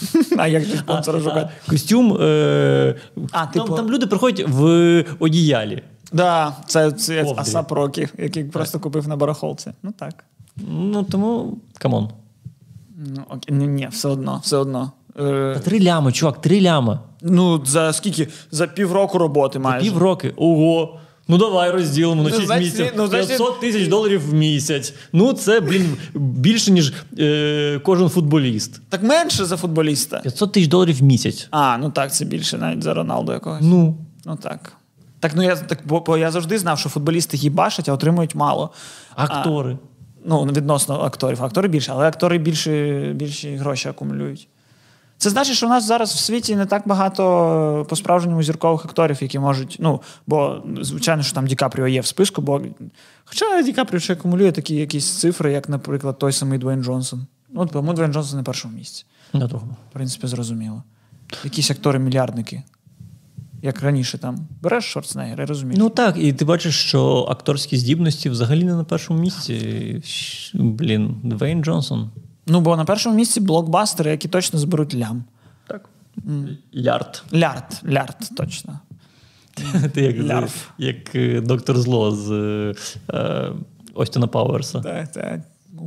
А як же спонсора шукати? Костюм. Е, А, там, типу- там люди приходять в одіялі. Да, це, це Ковдрі. Асап Рокі, який просто купив на барахолці. Ну так. Ну, тому, come on. Ну, окей. Ні, ні, все одно, все одно. Е, Та три лями, чувак, три ляма. ну, за скільки? За півроку роботи майже. Пів роки. Ого. Ну давай розділимо на Ну, 6 значить, місяців. ну, значить- 500 тисяч доларів в місяць. Ну, це, блін, більше, ніж е, кожен футболіст. Так менше за футболіста. 500 тисяч доларів в місяць. А, ну так, це більше навіть за Роналду якогось. Ну. Ну так. Так, ну я так, бо, бо я завжди знав, що футболісти їбашать, а отримують мало. Актори. Ну, відносно акторів. Актори більше, але актори більше, більші гроші акумулюють. Це значить, що у нас зараз в світі не так багато по-справжньому зіркових акторів, які можуть. Ну, бо, звичайно, що там Ді Капріо є в списку, бо. Хоча Ді Капріо ще акумулює такі якісь цифри, як, наприклад, той самий Дуейн Джонсон. Ну, тому Дуейн Джонсон на першому місці. На другому. В принципі, зрозуміло. Якісь актори-мільярдники. Як раніше там. Береш Шварценеггера, я розумію. Ну так, і ти бачиш, що акторські здібності взагалі не на першому місці. Блін, Двейн Джонсон. Ну, бо на першому місці блокбастери, які точно зберуть лям. Так. Лярд. Лярд, лярд, точно. Ти як, Лярв. як е, доктор Зло з е, е, Остіна Пауерса. Так, так.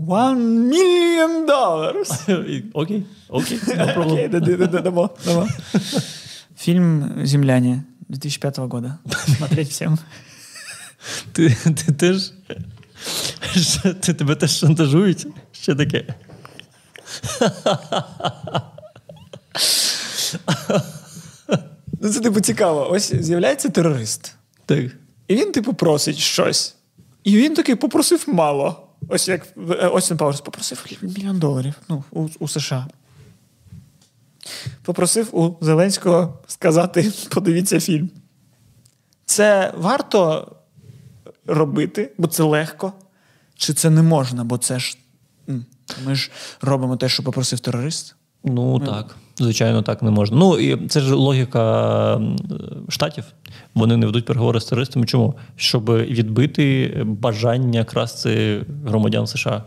One million dollars. Окей, окей. Окей, да- да- да- дамо, дамо. Фильм «Земляне» 2005 года. Смотреть всем. Ти, ти ти, тебе теж шантажують? Що таке? Ну, це типу цікаво. Ось з'являється терорист. Так. І він, типу, просить щось. І він такий попросив мало. Ось як е, Остін Пауерс попросив мільйон доларів ну, у, у США. Попросив у Зеленського сказати: подивіться фільм. Це варто робити, бо це легко. Чи це не можна, бо це ж. Ми ж робимо те, що попросив терорист. Ну так, звичайно, так не можна. Ну і це ж логіка штатів. Вони не ведуть переговори з терористами. Чому? Щоб відбити бажання красти громадян США.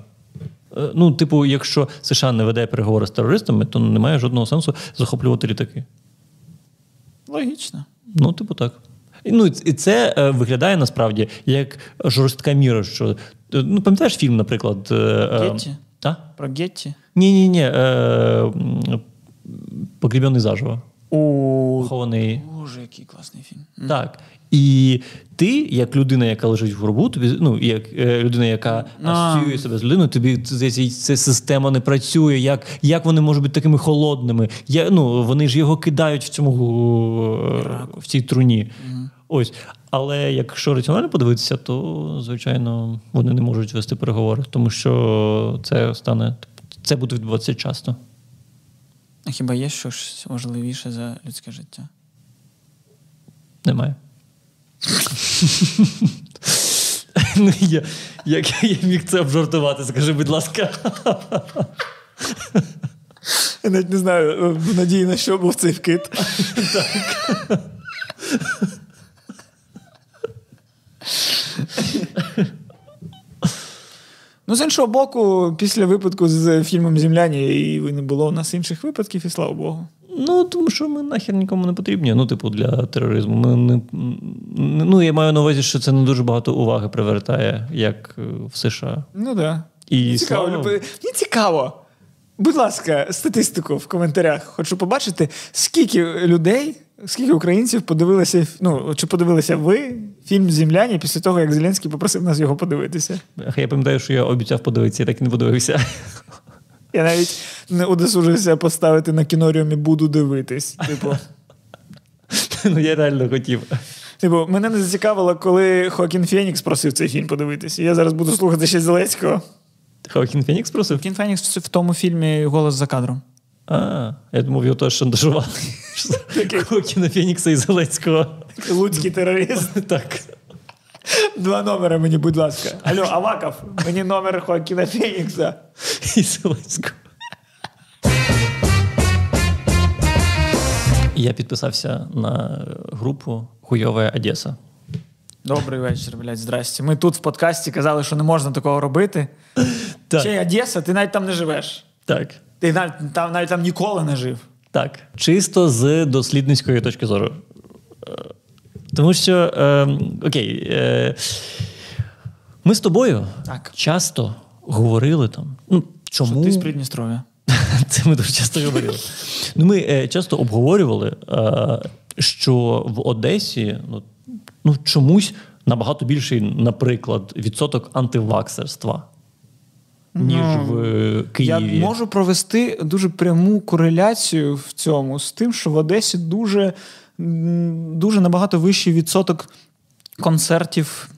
Е, ну, типу, якщо США не веде переговори з терористами, то немає жодного сенсу захоплювати літаки. Логічно. Ну, типу, так. Ну, І це е, виглядає насправді як жорстка міра. що Ну, Пам'ятаєш фільм, наприклад. Гетті? А? Про Гетті? Ні-ні, ні Погребений заживо. У... Похований. Боже, який класний фільм. Так. І ти, як людина, яка лежить в гробу, тобі, ну, як е, людина, яка асоціює себе з людиною, тобі ця система не працює. Як як вони можуть бути такими холодними? Я, ну, Вони ж його кидають в цьому в цій труні. Угу. Ось. Але якщо раціонально подивитися, то звичайно вони не можуть вести переговори, тому що це стане це буде відбуватися часто. А хіба є щось важливіше за людське життя? Немає. Ну, я, Як я міг це обжартувати, скажи, будь ласка. Я навіть не знаю, надії на що був цей вкид. Так. Ну, з іншого боку, після випадку з фільмом Земляні і не було у нас інших випадків, і слава Богу. Ну, тому що ми нахер нікому не потрібні. Ну, типу, для тероризму. Ми не, Ну, я маю на увазі, що це не дуже багато уваги привертає, як е, в США. Ну так. Да. І цікаво. слава... Мені цікаво. Будь ласка, статистику в коментарях. Хочу побачити, скільки людей, скільки українців подивилися, ну, чи подивилися ви фільм Земляні після того, як Зеленський попросив нас його подивитися. Я пам'ятаю, що я обіцяв подивитися, я так і не подивився. Я навіть не удосужився поставити на кіноріумі буду дивитись. Типу. Ну, я реально хотів. Типу, мене не зацікавило, коли Хоакін Фенікс просив цей фільм подивитися. Я зараз буду слухати ще Зеленського. Хоакін Фенікс просив? Хоакін Фенікс в тому фільмі Голос за кадром. А, я думав, його теж шантажували. Хоакіна Фенікса і Зеленського. Луцький терорист. Так. Два номери мені, будь ласка. Алло, Аваков, мені номер Хоакіна Фенікса. І Зеленського. Я підписався на групу Хуйова Одеса. Добрий вечір, блядь, здрасте. Ми тут в подкасті казали, що не можна такого робити. Так. Ще Одеса, ти навіть там не живеш. Так. Ти навіть там навіть там ніколи не жив. Так. Чисто з дослідницької точки зору. Е, тому що, е, окей, е, ми з тобою так. часто говорили там. ну, чому... Що ти з Придністров'я. Це ми дуже часто говорили. Ну, Ми е, часто обговорювали, е, що в Одесі ну, ну, чомусь набагато більший, наприклад, відсоток антиваксерства. Ніж ну, в Києві. Я можу провести дуже пряму кореляцію в цьому з тим, що в Одесі дуже дуже набагато вищий відсоток концертів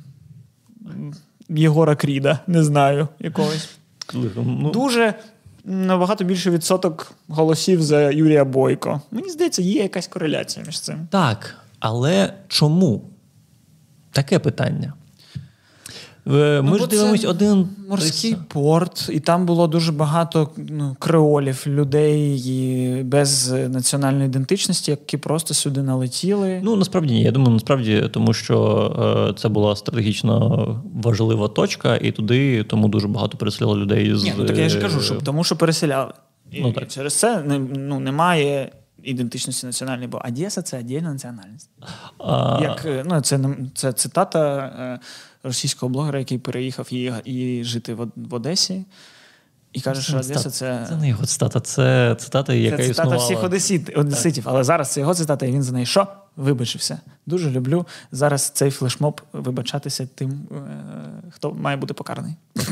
Єгора Кріда, не знаю якогось. Ну, Дуже набагато більший відсоток голосів за Юрія Бойко. Мені здається, є якась кореляція між цим. Так, але чому? Таке питання. Ми ну, ж дивимось один морський порт, і там було дуже багато ну, креолів, людей без національної ідентичності, які просто сюди налетіли. Ну насправді ні. Я думаю, насправді, тому що е, це була стратегічно важлива точка, і туди тому дуже багато переселяло людей з. Ні, ну так я ж кажу, що тому що переселяли. І, ну, так. через це ну, немає. Ідентичності національної, бо Одеса це віддільна національність. А... Як, е, ну, Це це цитата е, російського блогера, який переїхав і, і жити в, в Одесі. І каже, що Одеса це. Це не його цитата, це цитата, яка Це цитата існувала. всіх одесит, одеситів. Але зараз це його цитата, і він за неї що? Вибачився. Дуже люблю зараз цей флешмоб вибачатися тим, е, хто має бути покараний.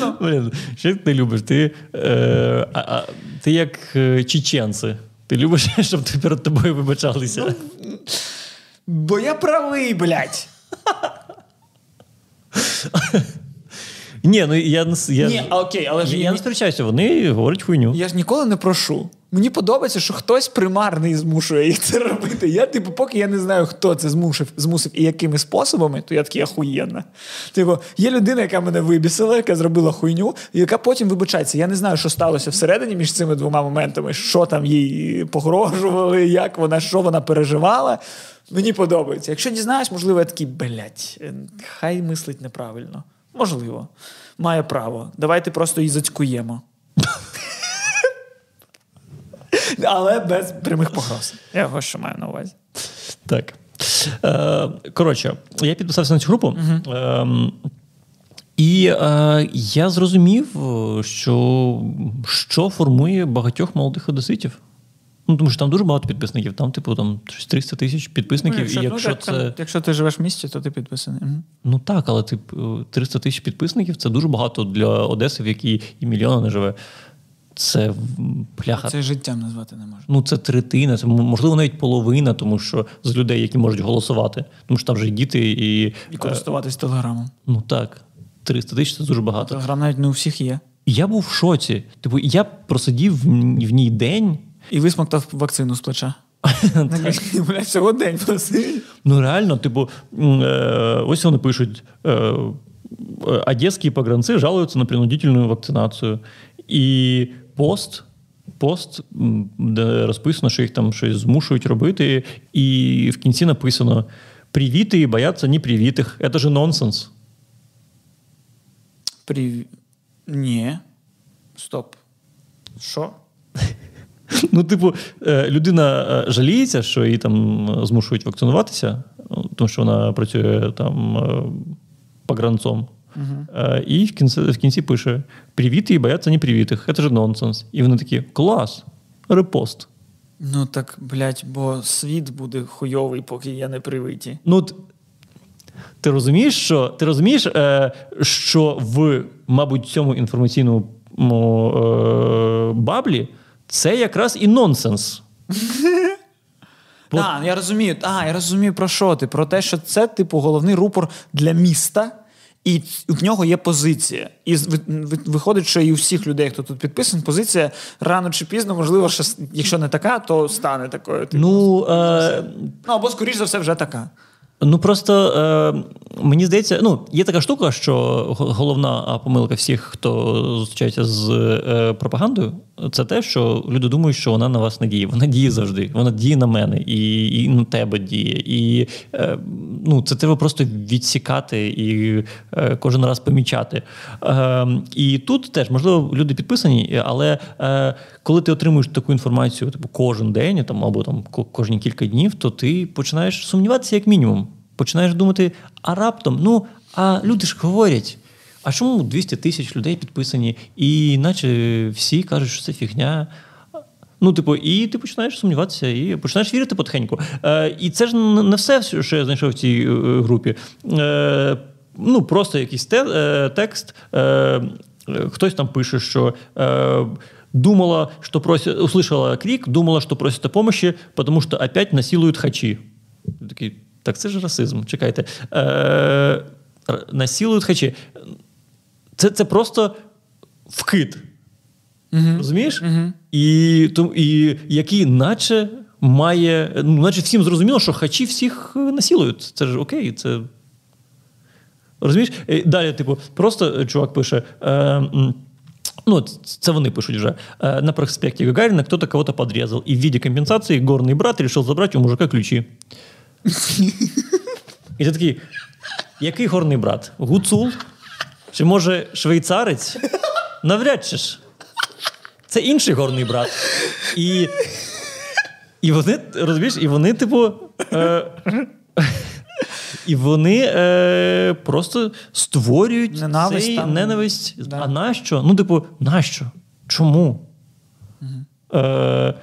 Ну, Блін, Що ти любиш? Ти е, а, а, ти як е, чеченці. Ти любиш, щоб ти перед тобою вибачалися? Ну, бо я правий, блядь. Ні, ну я, я, Ні, а окей, але ж я, я- не сперечаюся, вони говорять хуйню. Я ж ніколи не прошу. Мені подобається, що хтось примарний змушує їх це робити. Я, типу, поки я не знаю, хто це змусив, змусив і якими способами, то я такий ахуєнна. Типу, є людина, яка мене вибісила, яка зробила хуйню, і яка потім вибачається. Я не знаю, що сталося всередині між цими двома моментами, що там їй погрожували, як вона, що вона переживала. Мені подобається. Якщо дізнаюсь, можливо, я такий, блядь, е, хай мислить неправильно. Можливо, має право. Давайте просто її зацькуємо. Але без прямих погроз. Я ось що маю на увазі. Так. Е, коротше, я підписався на цю групу. Ем, і е, я зрозумів, що, що формує багатьох молодих одеситів. Ну, тому що там дуже багато підписників, там, типу, там 300 тисяч підписників. і якщо ну, так, це. якщо ти живеш в місті, то ти підписаний. Ну так, але типу, 300 тисяч підписників це дуже багато для Одеси, в якій і мільйона не живе. Це пляха. Це життям назвати не можна. Ну, це третина, це можливо навіть половина, тому що з людей, які можуть голосувати. Тому що там вже діти, і. І е, користуватись телеграмом. ну так, 300 тисяч це дуже багато. Телеграм навіть не у всіх є. Я був в шоці. Типу, я просидів в ній день. І висмоктав вакцину з плеча. Всього день просив. Ну реально, типу, е, ось вони пишуть: е, е, одесские погранцы на принудительную вакцинацію. І пост. Пост, де розписано, що їх там щось змушують робити, і в кінці написано: привіти і бояться непривітих. Це же нонсенс. Привіт. Ні. Стоп. Що? Ну, типу, е, людина е, жаліється, що її там е, змушують вакцинуватися, ну, тому що вона працює там погранцом. Е, І в кінці, в кінці пише: Привіти і бояться непривітих. Це ж нонсенс. І вони такі: клас, репост. Ну так, блядь, бо світ буде хуйовий, поки я не привиті. Ну, ти розумієш, що ти розумієш, що в, мабуть, цьому інформаційному баблі це якраз і нонсенс. Бо- А, я розумію. А, я розумію про що ти. Про те, що це, типу, головний рупор для міста, і в нього є позиція. І виходить, що і у всіх людей, хто тут підписаний, позиція рано чи пізно, можливо, ще, якщо не така, то стане такою. Типу. Ну, е, ну або, скоріш за все, вже така. Ну просто е, мені здається, ну є така штука, що головна помилка всіх, хто зустрічається з е, пропагандою, це те, що люди думають, що вона на вас не діє. Вона діє завжди. Вона діє на мене і, і на тебе діє. І е, ну, це треба просто відсікати і е, кожен раз помічати. Е, і тут теж можливо люди підписані, але е, коли ти отримуєш таку інформацію, типу кожен день там або там кожні кілька днів, то ти починаєш сумніватися як мінімум. Починаєш думати, а раптом, ну а люди ж говорять. А чому 200 тисяч людей підписані, і наче всі кажуть, що це фігня. Ну, типу, і ти починаєш сумніватися, і починаєш вірити потихеньку. Е, і це ж не все, що я знайшов в цій е, групі. Е, ну, просто якийсь те, е, текст. Е, хтось там пише, що. Е, Думала, что просят, услышала крик, думала, что просят о помощи, потому что опять насилуют хачи. Я Такий, так це ж расизм. Чекайте. Е, насилують хачі. Це, це просто вкид. Розумієш? І, то- і який наче має. Ну, наче всім зрозуміло, що хачі всіх е, насилують. Це ж окей, це. Розумієш? Е, Далі, типу, просто е, чувак пише. Е, Ну, це вони пишуть вже. На проспекте Гагарина кто-то кого-то подрезал. И в виде компенсации горный брат решил забрать у мужика ключі. І ти такий, який горний брат? Гуцул? Чи може швейцарець? Навряд чи ж. Це інший горний брат. І, і вони, розумієш, і вони, типу. Е, і вони е, просто створюють Ненависть цей там. ненависть. Да. А нащо? Ну, типу, нащо? Чому? Е,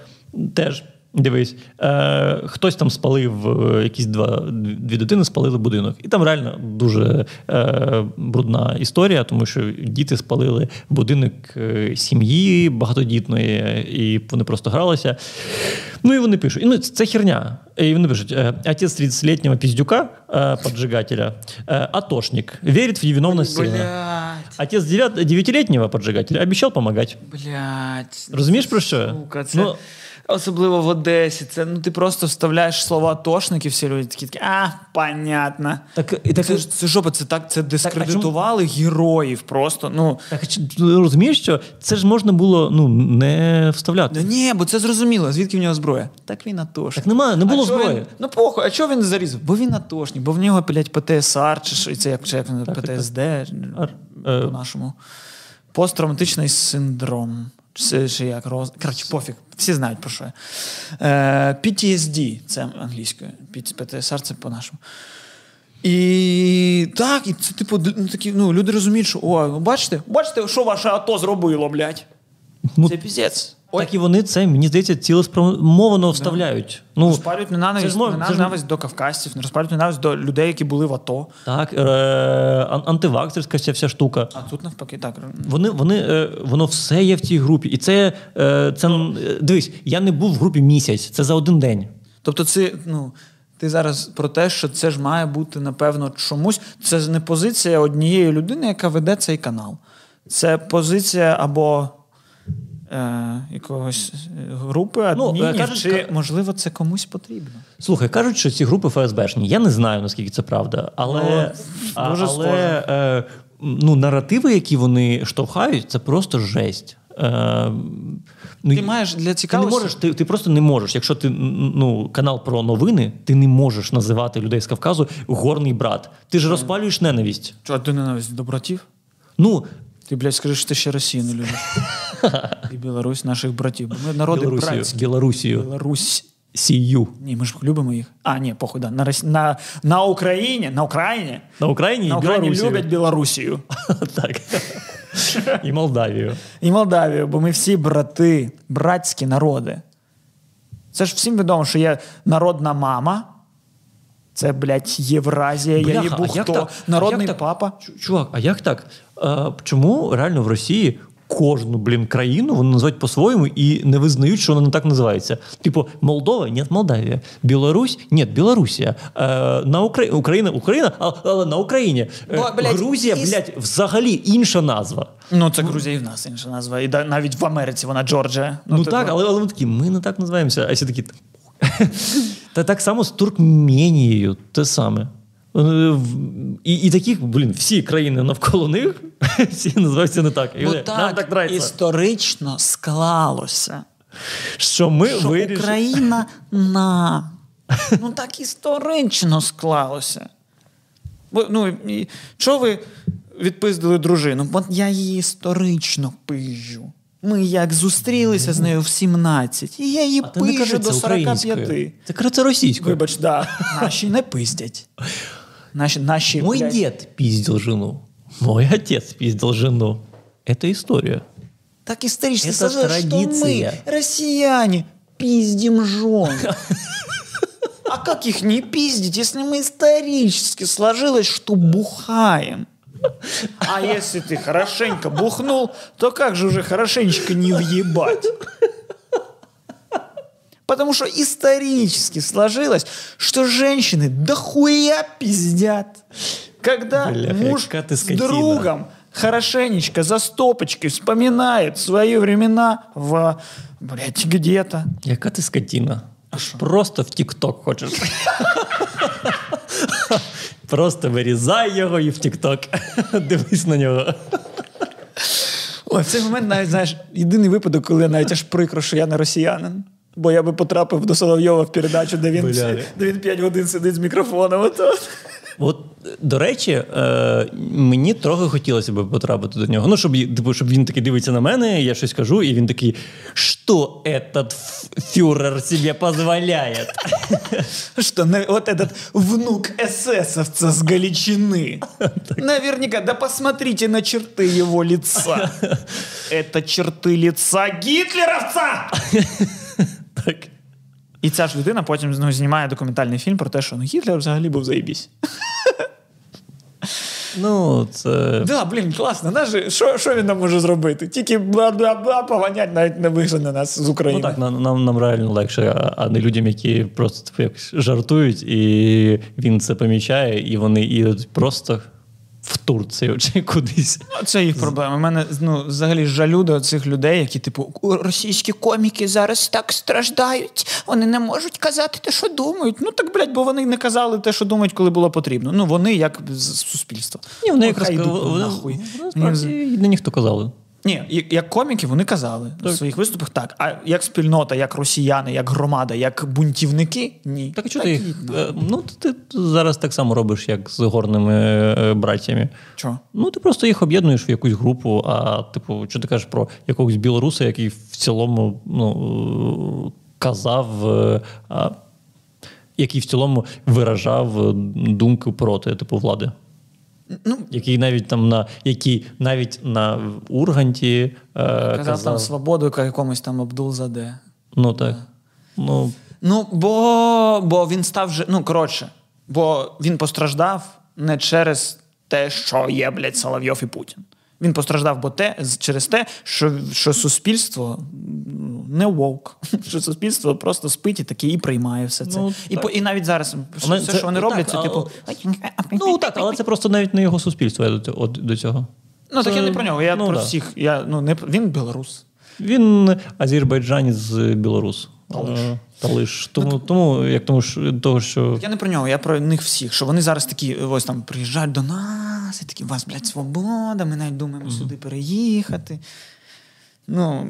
теж дивись, е, хтось там спалив е, якісь два дві дитини, спалили будинок. І там реально дуже е, брудна історія, тому що діти спалили будинок е, сім'ї багатодітної, і вони просто гралися. Ну і вони пишуть: і, ну, це херня. І вони пишуть: е, отець 30-літнього піздюка, поджигателя, атошник, вірить в невиновність сина. Отец девят- девятилетнего поджигателя обещал помогать. Блять. Розумієш, про що? Сука, це... Ну- Особливо в Одесі. Це ну ти просто вставляєш слова атошники, всі люди такі, такі а, понятно. Так, і так, Це ж це жопа, це так це дискредитували героїв. Просто ну так розумієш, що це ж можна було ну, не вставляти. да ні, бо це зрозуміло. Звідки в нього зброя? Так він атошник. Так немає, не було А зброї. Він, ну похуй, а чого він зарізав? Бо він атошник, бо в нього, блядь, ПТСР, чи що, і це як, чи як він, ПТСД е, по-нашому. Посттравматичний синдром. Як роз... Коротше, пофіг. Всі знають про що. я. Е, PTSD це англійською. ПТСР це по-нашому. І так, і це типу, ну, такі, ну, люди розуміють, що о, ну, бачите, бачите, що ваше АТО зробило, блядь. Ну, це піздець. Так і вони це, мені здається, цілеспромовано вставляють. Ну, розпалюють ненависть, це ж мож- не це до кавказців, розпалюють ненависть до людей, які були в АТО. Так, е- ан- антиваксерська ця вся штука. А тут навпаки, так. Вони, вони, е, воно все є в цій групі. І це, е, це м, е, дивись, я не був в групі місяць, це за один день. Тобто, це, ну, ти зараз про те, що це ж має бути, напевно, чомусь. Це не позиція однієї людини, яка веде цей канал. Це позиція або е, якогось е, групи адмінів, е, кажуть, чи, можливо, це комусь потрібно. Слухай, кажуть, що ці групи ФСБшні. Я не знаю, наскільки це правда. Але, Ну, дуже але е, ну, наративи, які вони штовхають, це просто жесть. Е, ну, Ти маєш для Ти не можеш, ти, ти просто не можеш. Якщо ти ну, канал про новини, ти не можеш називати людей з Кавказу горний брат. Ти ж розпалюєш ненависть. Чого ти ненависть до братів? Ну, Ти, блядь, скажи, що ти ще Росію не любиш. І Білорусь наших братів. Бо ми народи братські. Білорусію, Білорусь. сію. Ні, ми ж любимо їх. А, ні, похуй, да. На, на, на Україні, на Україні, На Україні на Україні Білорусію. люблять Білорусію. так. І Молдавію. І Молдавію, бо ми всі брати, братські народи. Це ж всім відомо, що є народна мама. Це, блядь, Євразія, я Бляха, їбу а як хто. Народний А як так? папа. Чувак, а як так? А, чому реально в Росії кожну, блін, країну вони називають по-своєму і не визнають, що вона не так називається? Типу, Молдова, ні, Молдавія. Білорусь, ні, Білорусія. Е, на Укра... Україна, Україна, а- але на Україні. Е, Бо, блядь, Грузія, із- блядь, взагалі інша назва. Ну, це Грузія і в нас інша назва. І навіть в Америці вона Джорджія. Ну, типу, так, але, але ми такі, ми не так називаємося, а всі такі. Та так само з Туркменією, те саме. Е, І, і таких, блін, всі країни навколо них всі називаються не так. І Бо вони, Нам так нравиться. історично склалося. Що ми що вирішили. Україна на. Ну так історично склалося. Бо, ну, і, чого ви відпиздили дружину? Бо я її історично пижу. Ми як зустрілися з нею в 17, і я її А пижу до це 45. Це це російською. Вибач, да. Наші не пиздять. Наші, наші, Мой блядь, дед пиздил жену. Мой отец пиздил жену. Это история. Так исторически Это сложилось, что традиция. мы, россияне, пиздим жен. А как их не пиздить, если мы исторически сложилось, что бухаем? А если ты хорошенько бухнул, то как же уже хорошенечко не въебать? Потому что исторически сложилось, что женщины дохуя пиздят. Когда Бляха, муж яка ти с скотина. другом хорошенечко за стопочкой вспоминает свои времена в, блядь, где-то. Яка ти скотина? Просто в Тік-Ток хочеш. Просто вирізай його і в Тік-Ток. Дивись на нього. Ой, в цей момент навіть, знаєш, єдиний випадок, коли я навіть аж прикро, що я не росіянин. Бо я би потрапив до Соловйова в передачу, де він, Бля. де він 5 годин сидить з мікрофоном. Ото. От, до речі, е, мені трохи хотілося б потрапити до нього. Ну, щоб, й- типу, щоб він такий дивиться на мене, я щось кажу, і він такий: що этот ф- фюрер себе дозволяє? Что на- вот этот внук эсэсовца с Галичины. Наверняка, да посмотрите на черты его лица. Это черты лица гитлеровца! Так. І ця ж людина потім ну, знімає документальний фільм про те, що ну, Гітлер взагалі був заєбісь. Ну, це. Да, блін, класно. Наже, що, що він нам може зробити? Тільки бла-бла-бла пованять навіть не вижене нас з України. Ну так, нам, нам, нам реально легше, а- а не людям, які просто типу, як жартують, і він це помічає, і вони і просто в Турцію чи кудись. Ну, Це їх проблема. У мене ну, взагалі жалю до цих людей, які, типу, російські коміки зараз так страждають, вони не можуть казати те, що думають. Ну так, блядь, бо вони не казали те, що думають, коли було потрібно. Ну, вони як з- суспільство. Ні, вони Ну, якраз вони, вони ніхто казали. Ні, як- коміки вони казали у своїх виступах так. А як спільнота, як росіяни, як громада, як бунтівники ні. Так а чого ти їх? е, Ну, ти зараз так само робиш, як з горними е, братями. Чого? Ну, ти просто їх об'єднуєш в якусь групу, а типу, що ти кажеш про якогось білоруса, який в цілому ну, е, казав, е, а, який в цілому виражав е, думки проти типу влади. Ну, Який навіть там на який навіть на Урганті е, казав, казав, там свободу якомусь там Абдул-Заде. ну так. Ну, Ну, бо, бо він став же. Ну, коротше, бо він постраждав не через те, що є, блядь, Соловйов і Путін. Він постраждав бо те, через те, що, що суспільство ну, не вовк. Що суспільство просто спить і таке і приймає все це. Ну, і, по, і навіть зараз Але все це- що вони так, роблять, це типу. ну так, але це просто навіть не його суспільство я до До цього. Ну, так я не про нього, я ну, про да. всіх. Я, ну, не, він білорус. Він азербайджанець з Білорус. Е, Талиш. Тому, тому, як тому того, що Я не про нього, я про них всіх, що вони зараз такі ось там приїжджають до нас, і такі, у вас, блядь, свобода, ми навіть думаємо сюди переїхати. Ну,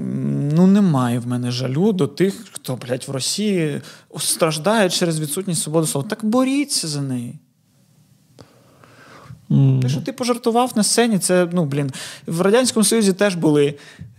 ну, немає в мене жалю до тих, хто, блядь, в Росії страждає через відсутність свободи слова. Так боріться за неї. Те, що ти пожартував на сцені, це, ну, блін, в Радянському Союзі теж були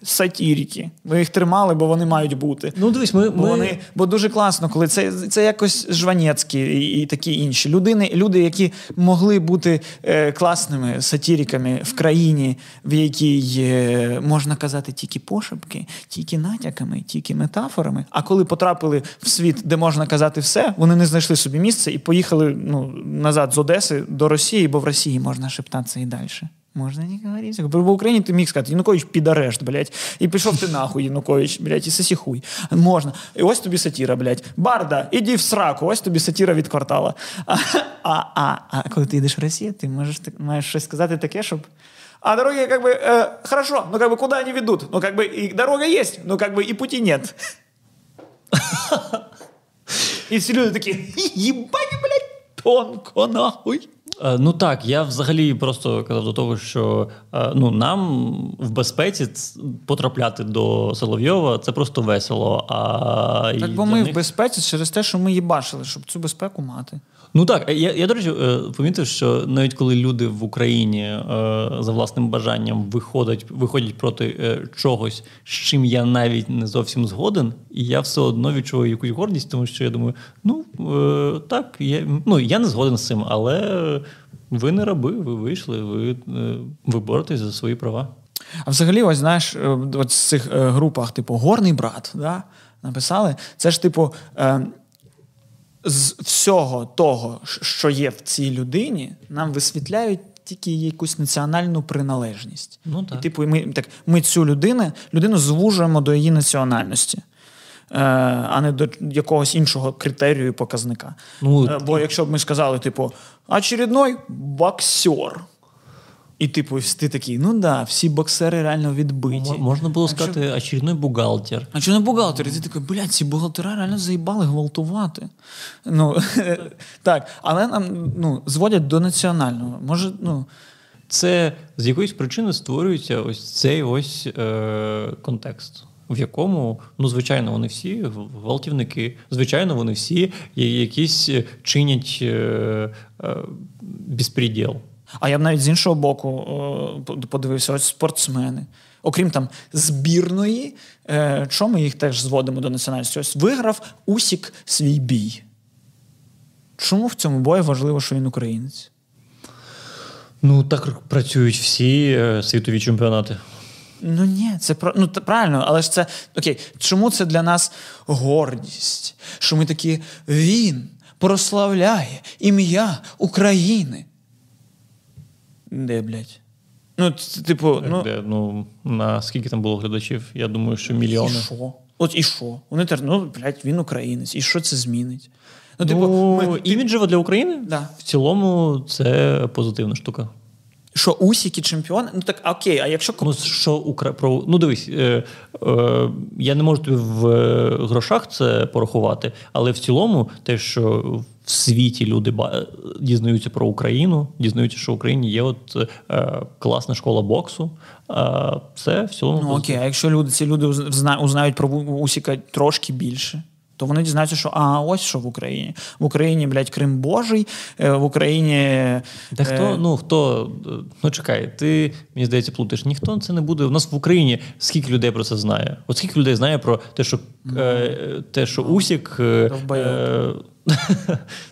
сатірики. Ми їх тримали, бо вони мають бути. Ну, дивись, ми, Бо, ми... вони, бо дуже класно, коли це, це якось Жванецький і, і такі інші. Людини, люди, які могли бути е, класними сатіриками в країні, в якій е, можна казати тільки пошепки, тільки натяками, тільки метафорами. А коли потрапили в світ, де можна казати все, вони не знайшли собі місце і поїхали ну, назад з Одеси до Росії, бо в Росії можна шептатися і далі. Можна не говорити. Бо в Україні ти міг сказати, Янукович під арешт, блядь. І пішов ти нахуй, Янукович, блядь, і сосі хуй. Можна. І ось тобі сатіра, блядь. Барда, іди в сраку, ось тобі сатіра від квартала. А, а, а, а коли ти йдеш в Росію, ти можеш так- маєш щось сказати таке, щоб. А дороги, как бы, э, хорошо, но как бы куда они ведут? Ну, как бы и дорога есть, но как бы и пути нет. И все люди такие, ебать, блядь, тонко, нахуй. Е, Ну так, я взагалі просто казав до того, що е, ну нам в безпеці потрапляти до Соловйова це просто весело. А Так, бо ми них- в безпеці через те, що ми їбашили, щоб цю безпеку мати. Ну так, я, я до речі, е, помітив, що навіть коли люди в Україні е, за власним бажанням виходять, виходять проти е, чогось, з чим я навіть не зовсім згоден, і я все одно відчуваю якусь гордість, тому що я думаю, ну е, так, я, ну, я не згоден з цим, але ви не раби, ви вийшли, ви, е, ви боретесь за свої права. А взагалі, ось знаєш, е, от з цих е, групах, типу, горний брат, да, написали, це ж, типу, з всього того, що є в цій людині, нам висвітляють тільки якусь національну приналежність. Ну, так. І, типу, ми, так, ми цю людину, людину звужуємо до її національності. Е, а не до якогось іншого критерію і показника. Ну, Е, бо якщо б ми сказали, типу, очередной боксер. І, типу, ти такий, ну да, всі боксери реально відбиті. Можна було сказати очередной бухгалтер. А чого не бухгалтер? І ти такий, блядь, ці бухгалтера реально заїбали гвалтувати. Ну, так, але нам ну, зводять до національного. Може, ну, Це з якоїсь причини створюється ось цей ось е, контекст, в якому, ну, звичайно, вони всі гвалтівники, звичайно, вони всі якісь е, чинять е, е, безпреділ. а я б навіть з іншого боку подивився, ось спортсмени. Окрім там збірної, е, що ми їх теж зводимо до національності? Ось виграв Усік свій бій. Чому в цьому бою важливо, що він українець? Ну, так працюють всі е, світові чемпіонати. Ну ні, це про ну та- правильно, але ж це окей. Чому це для нас гордість? Що ми такі він прославляє ім'я України? Де, блядь? Ну, типу, ну Де, ну, на скільки там було глядачів? Я думаю, що і що? От і що? Вони теж, ну, блядь, він українець. І що це змінить? Ну, типу, Ну, ми, іміджево для України Да. в цілому це позитивна штука. Що Усік і чемпіон? Ну так окей, а якщо Ну, що Укра... про... ну дивись, е, е, я не можу тобі в е, грошах це порахувати, але в цілому, те, що в світі люди ба... дізнаються про Україну, дізнаються, що в Україні є от е, класна школа боксу. Це в цілому Ну окей, а якщо люди, ці люди узна- узнають про Усіка трошки більше, то вони дізнаються, що а ось що в Україні. В Україні, блядь, Крим Божий, е, в Україні. Та хто, е, ну хто, е, ну чекай, ти мені здається, плутиш. Ніхто це не буде. У нас в Україні скільки людей про це знає? От скільки людей знає про те, що е, те, що Усік. е,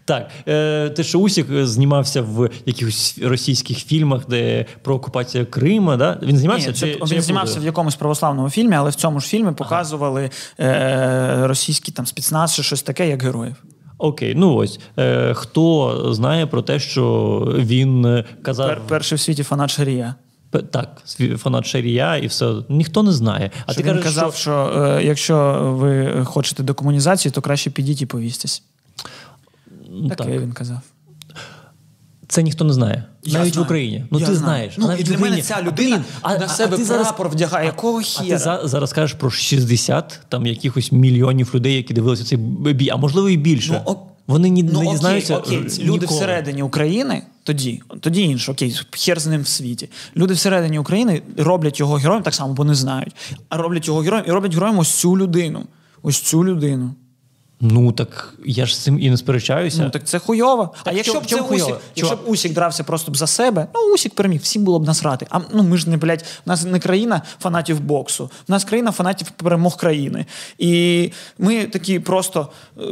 так, е, те, що Усік знімався в якихось російських фільмах, де про окупацію Крима, да? Він знімався? Ні, це, чи, він чи знімався в якомусь православному фільмі, але в цьому ж фільмі показували е, російський там спецназ чи щось таке, як героїв. Окей, ну ось. Е, хто знає про те, що він е, казав. Пер, перший в світі фанат Шарія. Так, фанат Шарія і все. Ніхто не знає. А Що ти він кажеш, казав, що... що, е, якщо ви хочете декомунізації, то краще підіть і повістесь. Ну, Таке так. він казав. Це ніхто не знає. Я навіть знаю. в Україні. Ну Я ти знаю. знаєш. Ну, навіть і для мене ця А, людина блін, а- на а себе ти зараз- вдягає. Якого А ти за, зараз кажеш про 60 там якихось мільйонів людей, які дивилися цей бій, а можливо і більше. Ну, о- Вони ні, Ну, не окей, дізнаються. окей, люди ніколи. всередині України тоді, тоді інше, окей, хер з ним в світі. Люди всередині України роблять його героєм так само, бо не знають. А роблять його героєм і роблять героєм ось цю людину. Ось цю людину. Ну так я ж з цим і не сперечаюся. Ну так це хуйово. а в якщо б це чому Усік, хуйово? якщо б Усік дрався просто б за себе, ну Усік переміг, всім було б насрати. А ну ми ж не блядь, у нас не країна фанатів боксу, у нас країна фанатів перемог країни. І ми такі просто е,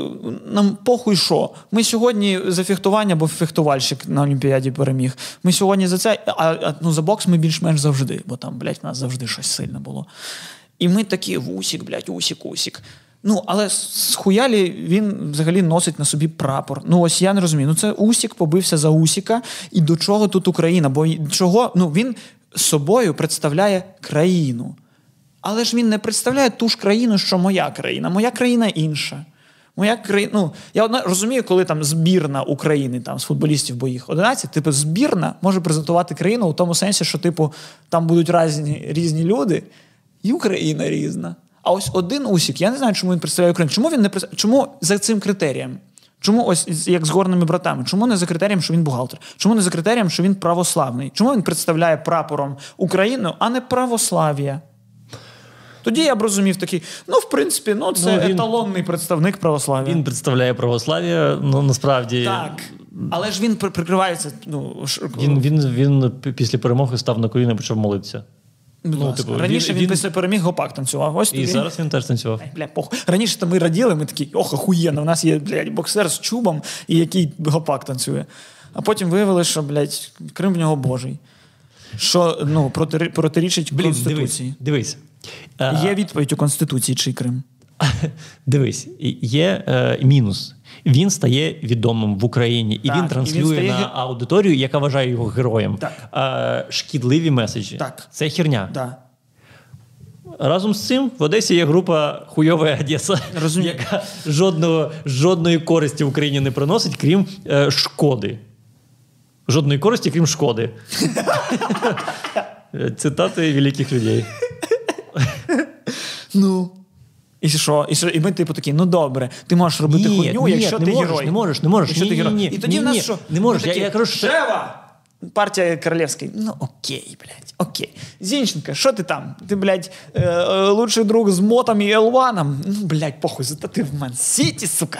нам похуй що. Ми сьогодні за фехтування, бо фехтувальщик на Олімпіаді переміг. Ми сьогодні за це, а, а ну за бокс ми більш-менш завжди, бо там, блядь, в нас завжди щось сильне було. І ми такі Усік, блядь, Усік, Усік. Ну, але з хуялі він взагалі носить на собі прапор. Ну, ось я не розумію. Ну, це Усік побився за Усіка. І до чого тут Україна? Бо чого? Ну, він собою представляє країну. Але ж він не представляє ту ж країну, що моя країна. Моя країна інша. Моя країна, ну я одна розумію, коли там збірна України там з футболістів, бо їх 11, типу, збірна може презентувати країну у тому сенсі, що типу там будуть різні, різні люди, і Україна різна. А ось один Усік, я не знаю, чому він представляє Україну. Чому він не представляє? Чому за цим критерієм? Чому ось як з горними братами? Чому не за критерієм, що він бухгалтер? Чому не за критерієм, що він православний? Чому він представляє прапором Україну, а не православ'я? Тоді я б розумів такий, ну, в принципі, ну це Ну, він- еталонний представник православ'я. Він представляє православ'я, ну насправді. Так. Але ж він прикривається. Ну, ш- Він, він, він після перемоги став на коліна і почав молитися. Ну, ласка. типу, Раніше він- він, після переміг гопак танцював. Ось І тобі. зараз він теж танцював. Ай, Бля, похуй. Раніше то ми раділи, ми такі, ох, охуєнно, у нас є блядь, боксер з чубом, і який гопак танцює. А потім виявили, що, блядь, Крим в нього божий. Що ну, протири- протирічить Блін, Конституції. дивись. Е, Є відповідь у Конституції, чий Крим. Дивись, є е, мінус. Він стає відомим в Україні, і Так, і він він транслює стає на аудиторію, яка вважає його героєм. Так. Е, шкідливі меседжі. Так. Це херня. Да. Разом з цим в Одесі є група Хуйова Одеса, Розумію. яка жодного, жодної користі Україні не приносить, крім е, шкоди. Жодної користі, крім шкоди. Цитати великих людей. Ну. І що? І, що? і ми, типу, такі, ну добре, ти можеш робити Ні, хуйню, ні, якщо не ти можеш, герой. не можеш, не можеш. Якщо Ні, ти герой. ні, і тоді ні, в нас ні, що? не можеш. Ми Я- такі, я кажу, що- Шева! Партія королевська. Ну окей, блядь, окей. Зінченка, що ти там? Ти, блядь, е, е, лучший друг з Мотом і Елваном? Ну, блядь, похуй, зато ти в Ман-Сіті, сука.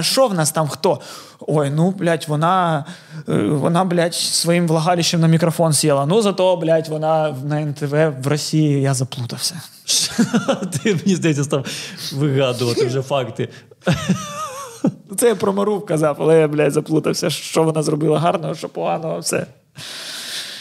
Що в нас там хто? Ой, ну, блядь, вона, е, вона, блядь, своїм влагалищем на мікрофон сіла. Ну, зато, блядь, вона на НТВ в Росії, я заплутався. Ти мені здається, став вигадувати вже факти. Це я про Мару казав, але я, блядь, заплутався, що вона зробила гарного, що поганого, все.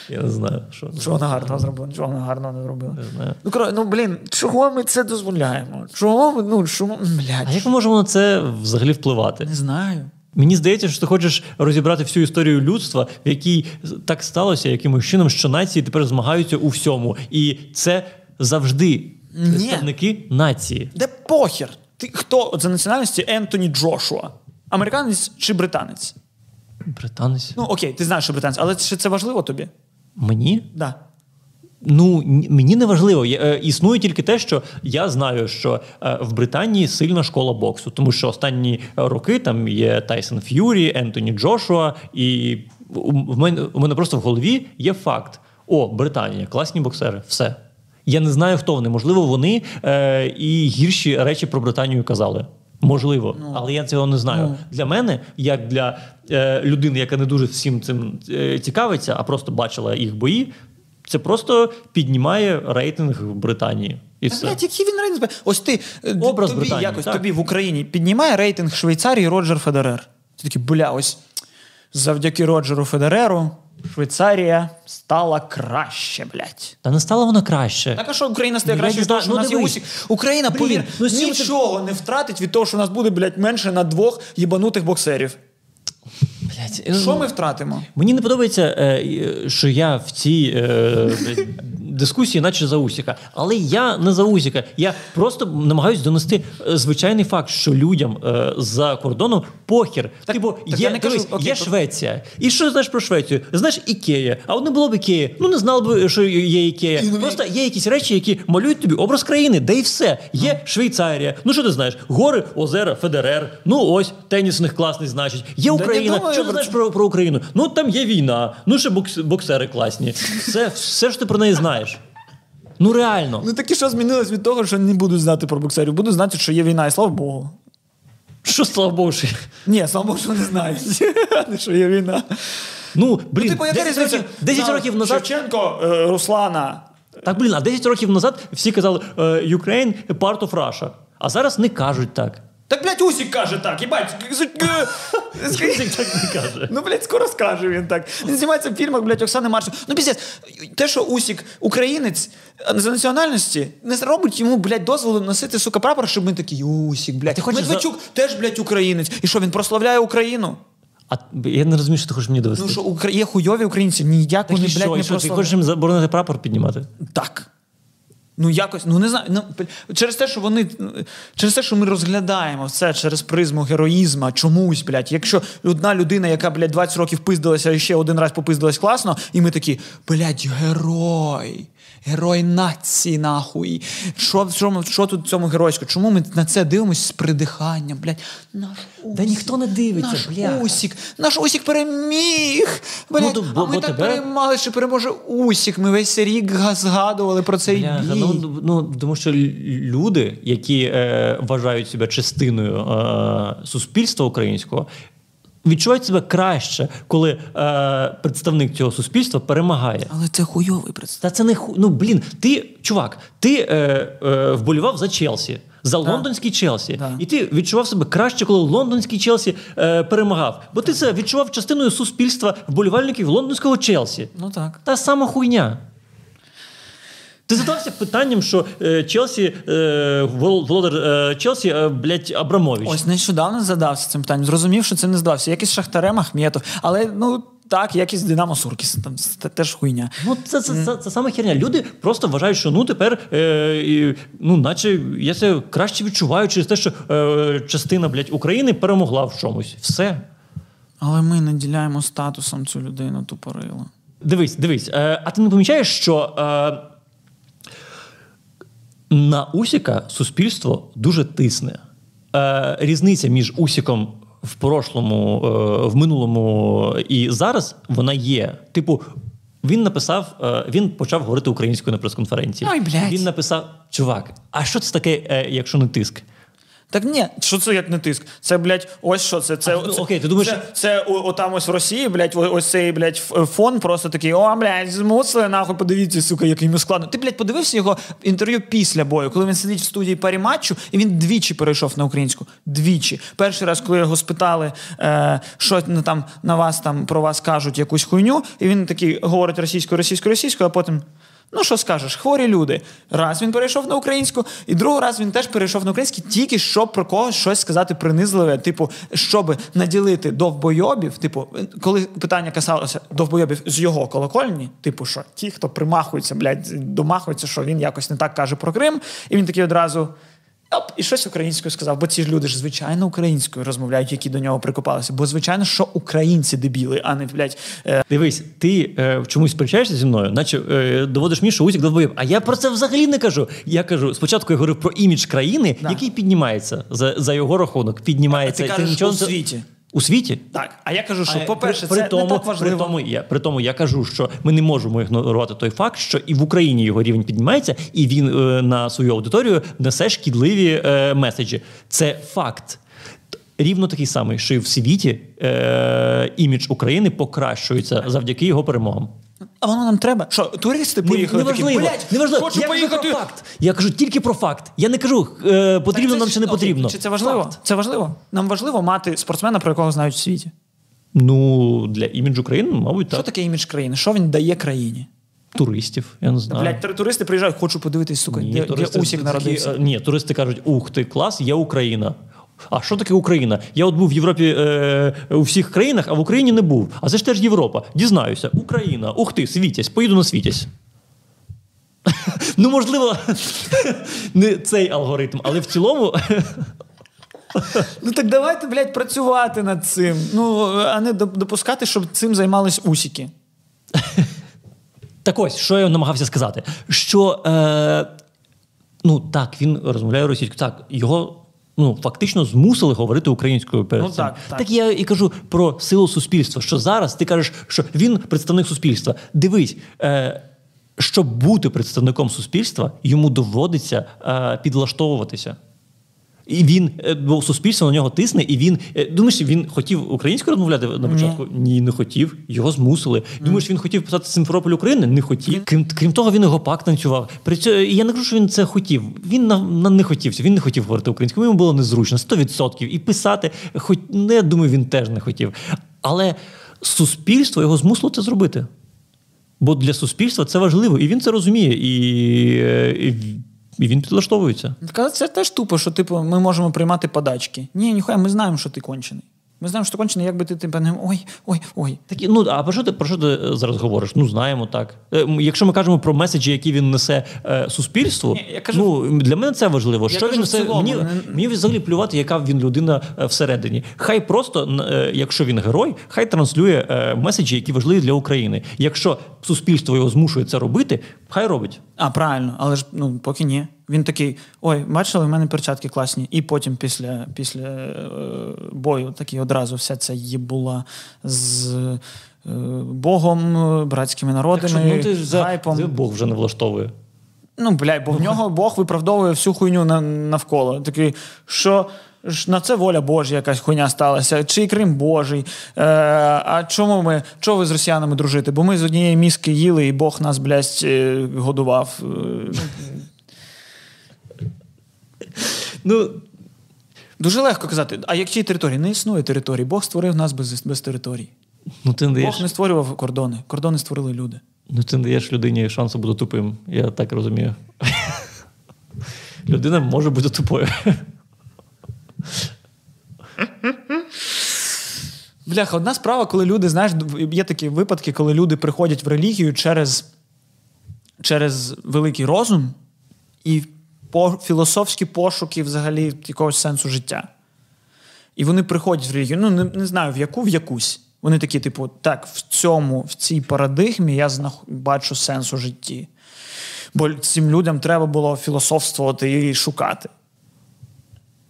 Я не знаю, що. Що вона гарного зробила, нічого вона гарного не зробила. Не знаю. Ну, кро- ну, блін, чого ми це дозволяємо? Чого ми, ну, чому, блядь, А як ми можемо на це взагалі впливати? не знаю. Мені здається, що ти хочеш розібрати всю історію людства, в якій так сталося якимось чином, що нації тепер змагаються у всьому. І це завжди представники нації. Де похер? Ти хто за національності Ентоні Джошуа? Американець чи британець? Британець. Ну окей, ти знаєш, що британець, але чи це важливо тобі? Мені? Да. Ну, мені не важливо. Е, Існує тільки те, що я знаю, що е, в Британії сильна школа боксу, тому що останні роки там є Тайсон Ф'юрі, Ентоні Джошуа, і в мене, у мене просто в голові є факт: о, Британія, класні боксери, все. Я не знаю, хто вони. Можливо, вони е, і гірші речі про Британію казали. Можливо, але я цього не знаю. Для мене, як для е, людини, яка не дуже всім цим е, цікавиться, а просто бачила їх бої, це просто піднімає рейтинг Британії. І все. блядь, який він рейтинг? Ось ти е, Образ тобі Британії, якось так. тобі в Україні піднімає рейтинг Швейцарії Роджер Федерер. Ти такий, бля, ось завдяки Роджеру Федереру Швейцарія стала краще, блядь. Та не стала вона краще. Так а що Україна стає Ну, краще від того, що знаю, у ну, нас є усі. Україна, Блін, повір, ну, нічого ти... не втратить від того, що у нас буде, блядь, менше на двох їбанутих боксерів. Блядь, Що ну, ми втратимо? Мені не подобається, е, е, що я в цій е, дискусії, наче за Усіка. Але я не за Усіка. Я просто намагаюся донести е, звичайний факт, що людям е, за кордоном похір. типу, так є, я не кажу, дивись, окей, є то- Швеція. І що знаєш про Швецію? Знаєш Ікея. А от не було б Ікеї. Ну не знав би, що є Ікея. Просто є якісь речі, які малюють тобі образ країни, де і все. Є Швейцарія. Ну що ти знаєш? Гори, озера, Федерер. Ну ось тенісних класний, значить. Є не Україна. думаю Що ти про знаєш про, про Україну? Ну там є війна, ну ще бокс, боксери класні. Все, все ж ти про неї знаєш. Ну реально. Ну таки що змінилось від того, що не буду знати про боксерів. Буду знати, що є війна, і слава Богу. Що слава Богу, що... Ні, слава Богу, що не знають, що є війна. Ну, блін, типу, яка 10, років, 10 років назад. Шевченко, е, Руслана. Так, блін, а 10 років назад всі казали е, Ukraine part of Russia. А зараз не кажуть так. Так, блядь, Усік каже так, їбать. Язик так не каже. Ну, блядь, скоро скаже він так. Він знімається в фільмах, блядь, Оксани Маршал. Ну, піздець, те, що Усік українець за національності, не робить йому, блядь, дозволу носити, сука, прапор, щоб ми такі, Усік, блядь. хочеш Медведчук теж, блядь, українець. І що, він прославляє Україну? А я не розумію, що ти хочеш мені довести. Ну, що є хуйові українці, ніяк вони, блядь, що, не що, ти прославляють. хочеш їм заборонити прапор піднімати? Так. Ну, якось, ну не знаю. Ну, через те, що вони. Через те, що ми розглядаємо все через призму героїзма, чомусь, блядь. Якщо одна людина, яка, блядь, 20 років пиздилася і ще один раз попиздилась класно, і ми такі, блядь, герой. Герой нації, нахуй. Що, що, що тут в цьому геройську? Чому ми на це дивимося з придиханням, блядь? Наш Та ніхто не дивиться, наш бля. Усік, наш Усік переміг. Блядь, Ну, бо- а ми бо так тебе- переймали, що переможе Усік. Ми весь рік га- згадували про цей Бляха, бій. ну, ну, тому що люди, які е, вважають себе частиною е, суспільства українського, відчувають себе краще, коли е, представник цього суспільства перемагає. Але це хуйовий представник. Та це не ху... Ну блін, ти, чувак, ти е, е, вболівав за Челсі. За лондонський Челсі, Да. і ти відчував себе краще, коли лондонський Челсі е, перемагав. Бо ти це відчував частиною суспільства вболівальників лондонського Челсі. Ну так. Та сама хуйня. Ти задався питанням, що е, Челсі, е, володар е, Челсі, е, блядь, Абрамович. Ось нещодавно задався цим питанням. Зрозумів, що це не здався. Якийсь Шахтарем Ахметов. Але ну так, якийсь Динамо Суркіс. Там це теж хуйня. Ну, це, це, це, це саме херня. Люди просто вважають, що ну тепер, е, і, ну, наче я це краще відчуваю через те, що е, частина блядь, України перемогла в чомусь. Все. Але ми наділяємо статусом цю людину тупорило. Дивись, дивись. Е, а ти не помічаєш, що е, на Усіка суспільство дуже тисне. Е, різниця між Усіком в прошлому, е, в минулому і зараз вона є. Типу, він написав, е, він почав говорити українською на прес-конференції. Ой, блядь. Він написав: чувак, а що це таке, е, якщо не тиск? Так ні, що це як не тиск? Це, блядь, ось що це. Це, А, ну, це, окей, ти думаєш- це, це о, отам ось в Росії, блядь, ось цей, блядь, фон просто такий, о, блядь, змусили, нахуй, подивіться, сука, як йому складно. Ти, блядь, подивився його інтерв'ю після бою, коли він сидить в студії парі матчу, і він двічі перейшов на українську. Двічі. Перший раз, коли його спитали, е, що ну, там на вас там про вас кажуть якусь хуйню, і він такий говорить російською, російською, російською, а потім. Ну, що скажеш, хворі люди. Раз він перейшов на українську, і другий раз він теж перейшов на українську, тільки щоб про когось щось сказати принизливе. Типу, щоб наділити довбойобів, типу, коли питання касалося довбойобів з його колокольні, типу, що ті, хто примахується, блядь, домахується, що він якось не так каже про Крим, і він такий одразу. Оп, і щось українською сказав, бо ці ж люди ж звичайно українською розмовляють, які до нього прикопалися. Бо звичайно, що українці дебіли, а не блядь, е, Дивись, ти е, чомусь сперечаєшся зі мною, наче е, доводиш мені, що Усік довбоєб. А я про це взагалі не кажу. Я кажу, спочатку я говорив про імідж країни, Да. який піднімається за, за його рахунок. Піднімається Ти кажеш, нічого у світі. У світі? Так, а я кажу, що, А, по-перше, при, це тому, не так важливо. При тому, я, при тому я кажу, що ми не можемо ігнорувати той факт, що і в Україні його рівень піднімається, і він е, на свою аудиторію несе шкідливі е, меседжі. Це факт. Рівно такий самий, що і в світі е, імідж України покращується завдяки його перемогам. А воно нам треба. Що, туристи поїхали такі, неважливо, блядь, неважливо. хочу я поїхати. кажу про факт. Я кажу тільки про факт. Я не кажу, е, потрібно це нам чи не потрібно. Чи це важливо? Факт. Це важливо. Нам важливо мати спортсмена, про якого знають в світі. Ну, для іміджу країни, мабуть, так. Що таке імідж країни? Що він дає країні? Туристів, я не знаю. Тури- туристи приїжджають, хочу подивитись, сука, Ні, де, де туристи Усік народився. е, ні, туристи кажуть, ух ти, клас, є Україна. А що таке Україна? Я от був в Європі е, у всіх країнах, а в Україні не був. А це ж теж Європа. Дізнаюся, Україна, ух ти, світязь, поїду на світязь. ну, можливо, не цей алгоритм, але в цілому. Ну так давайте, блядь, працювати над цим. Ну, а не допускати, щоб цим займались усіки. Так ось, що я намагався сказати? Що е, ну так, він розмовляє російською. Так, його ну фактично змусили говорити українською перед Ну, цим. так, так. так я і кажу про силу суспільства. Що зараз ти кажеш, що він представник суспільства. Дивись. Е, щоб бути представником суспільства, йому доводиться е, підлаштовуватися. І він, е, бо суспільство на нього тисне, і він. е, Думаєш, він хотів українською розмовляти на початку? Ні, не хотів. Його змусили. Думаєш, він хотів писати Симферополь України? Не хотів. Крім, крім того, він його пак танцював. При цьому я не кажу, що він це хотів. Він на, на не хотів. Він не хотів говорити українською. Йому було незручно, 100%. І писати, хоч ну, я думаю, він теж не хотів. Але суспільство його змусило це зробити. Бо для суспільства це важливо, і він це розуміє, і, е, і, і він підлаштовується. Так, це теж тупо, що типу, ми можемо приймати подачки. Ні, ніхуя, ми знаємо, що ти кончений. Ми знаємо, що ти кончений, якби ти типу, не ой, ой, ой. Так, ну а про що ти про що ти е, зараз говориш? Ну знаємо так. Е, Якщо ми кажемо про меседжі, які він несе е, суспільству, Ні, я кажу- ну для мене це важливо. що кажу він несе мені, мені взагалі плювати, яка він людина е, всередині. Хай просто, е, якщо він герой, хай транслює е, меседжі, які важливі для України. Якщо суспільство його змушує це робити, хай робить. А, правильно, але ж ну, поки ні. Він такий: ой, бачили, в мене перчатки класні. І потім після, після е, бою такий одразу вся ця їбула з е, Богом, е, братськими народами, ну ти за гайпом. Це Бог вже не влаштовує. Ну, блядь, бо в нього Бог виправдовує всю хуйню на, навколо. Такий, що на це воля Божа якась хуйня сталася, чи Крим Божий. Е, а чому ми, чого ви з росіянами дружити? Бо ми з однієї мізки їли, і Бог нас, блядь, е, годував. Е, Ну Дуже легко казати, а які території? Не існує території. Бог створив нас без, без територій. ну ти не даєш. Бог не створював кордони. Кордони створили люди. Ну, ти не даєш людині шансу бути тупим. Я так розумію. Людина може бути тупою. Бляха, одна справа, коли люди, знаєш, є такі випадки, коли люди приходять в релігію через, через великий розум і по, філософські пошуки взагалі якогось сенсу життя. І вони приходять в релігію, ну не, не знаю, в яку, в якусь. Вони такі, типу, так, в цьому, в цій парадигмі я знах... бачу сенс у житті. Бо цим людям треба було філософствувати і шукати.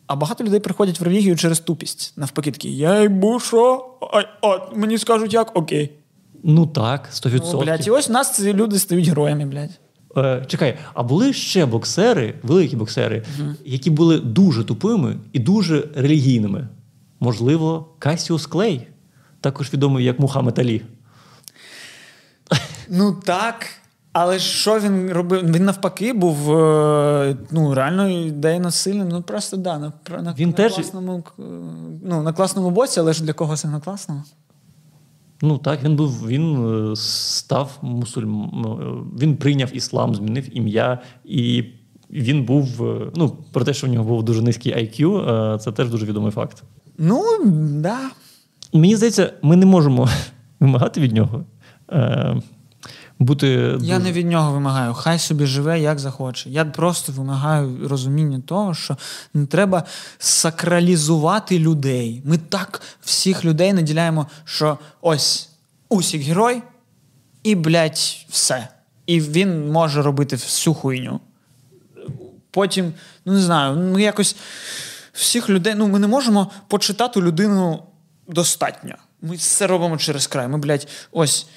А багато людей приходять в релігію через тупість. Навпаки, такі, я йбу, що? Ой, от, мені скажуть як, окей. Ну так, 100%. Ну, блядь, і ось у нас ці люди стають героями, блядь. Е, чекай, а були ще боксери, великі боксери, які були дуже тупими і дуже релігійними. Можливо, Касіус Клей, також відомий як Мухаммед Алі. Ну так. Але що він робив? Він навпаки був е, ну, реально ідейно сильним. Ну просто да, на, на, Він на, теж- класному, е, ну, на класному боці, але ж для когось не на класному. Ну так, він був, він е, став мусульм... Він прийняв іслам, змінив ім'я, і він був. Ну, про те, що в нього був дуже низький IQ, це теж дуже відомий факт. Ну, да. Мені здається, ми не можемо вимагати від нього бути. Я не від нього вимагаю. Хай собі живе, як захоче. Я просто вимагаю розуміння того, що не треба сакралізувати людей. Ми так всіх людей наділяємо, що ось усік герой, і, блядь, все. І він може робити всю хуйню. Потім, ну не знаю, ми якось всіх людей, ну ми не можемо почитати людину достатньо. Ми все робимо через край. Ми, блядь, ось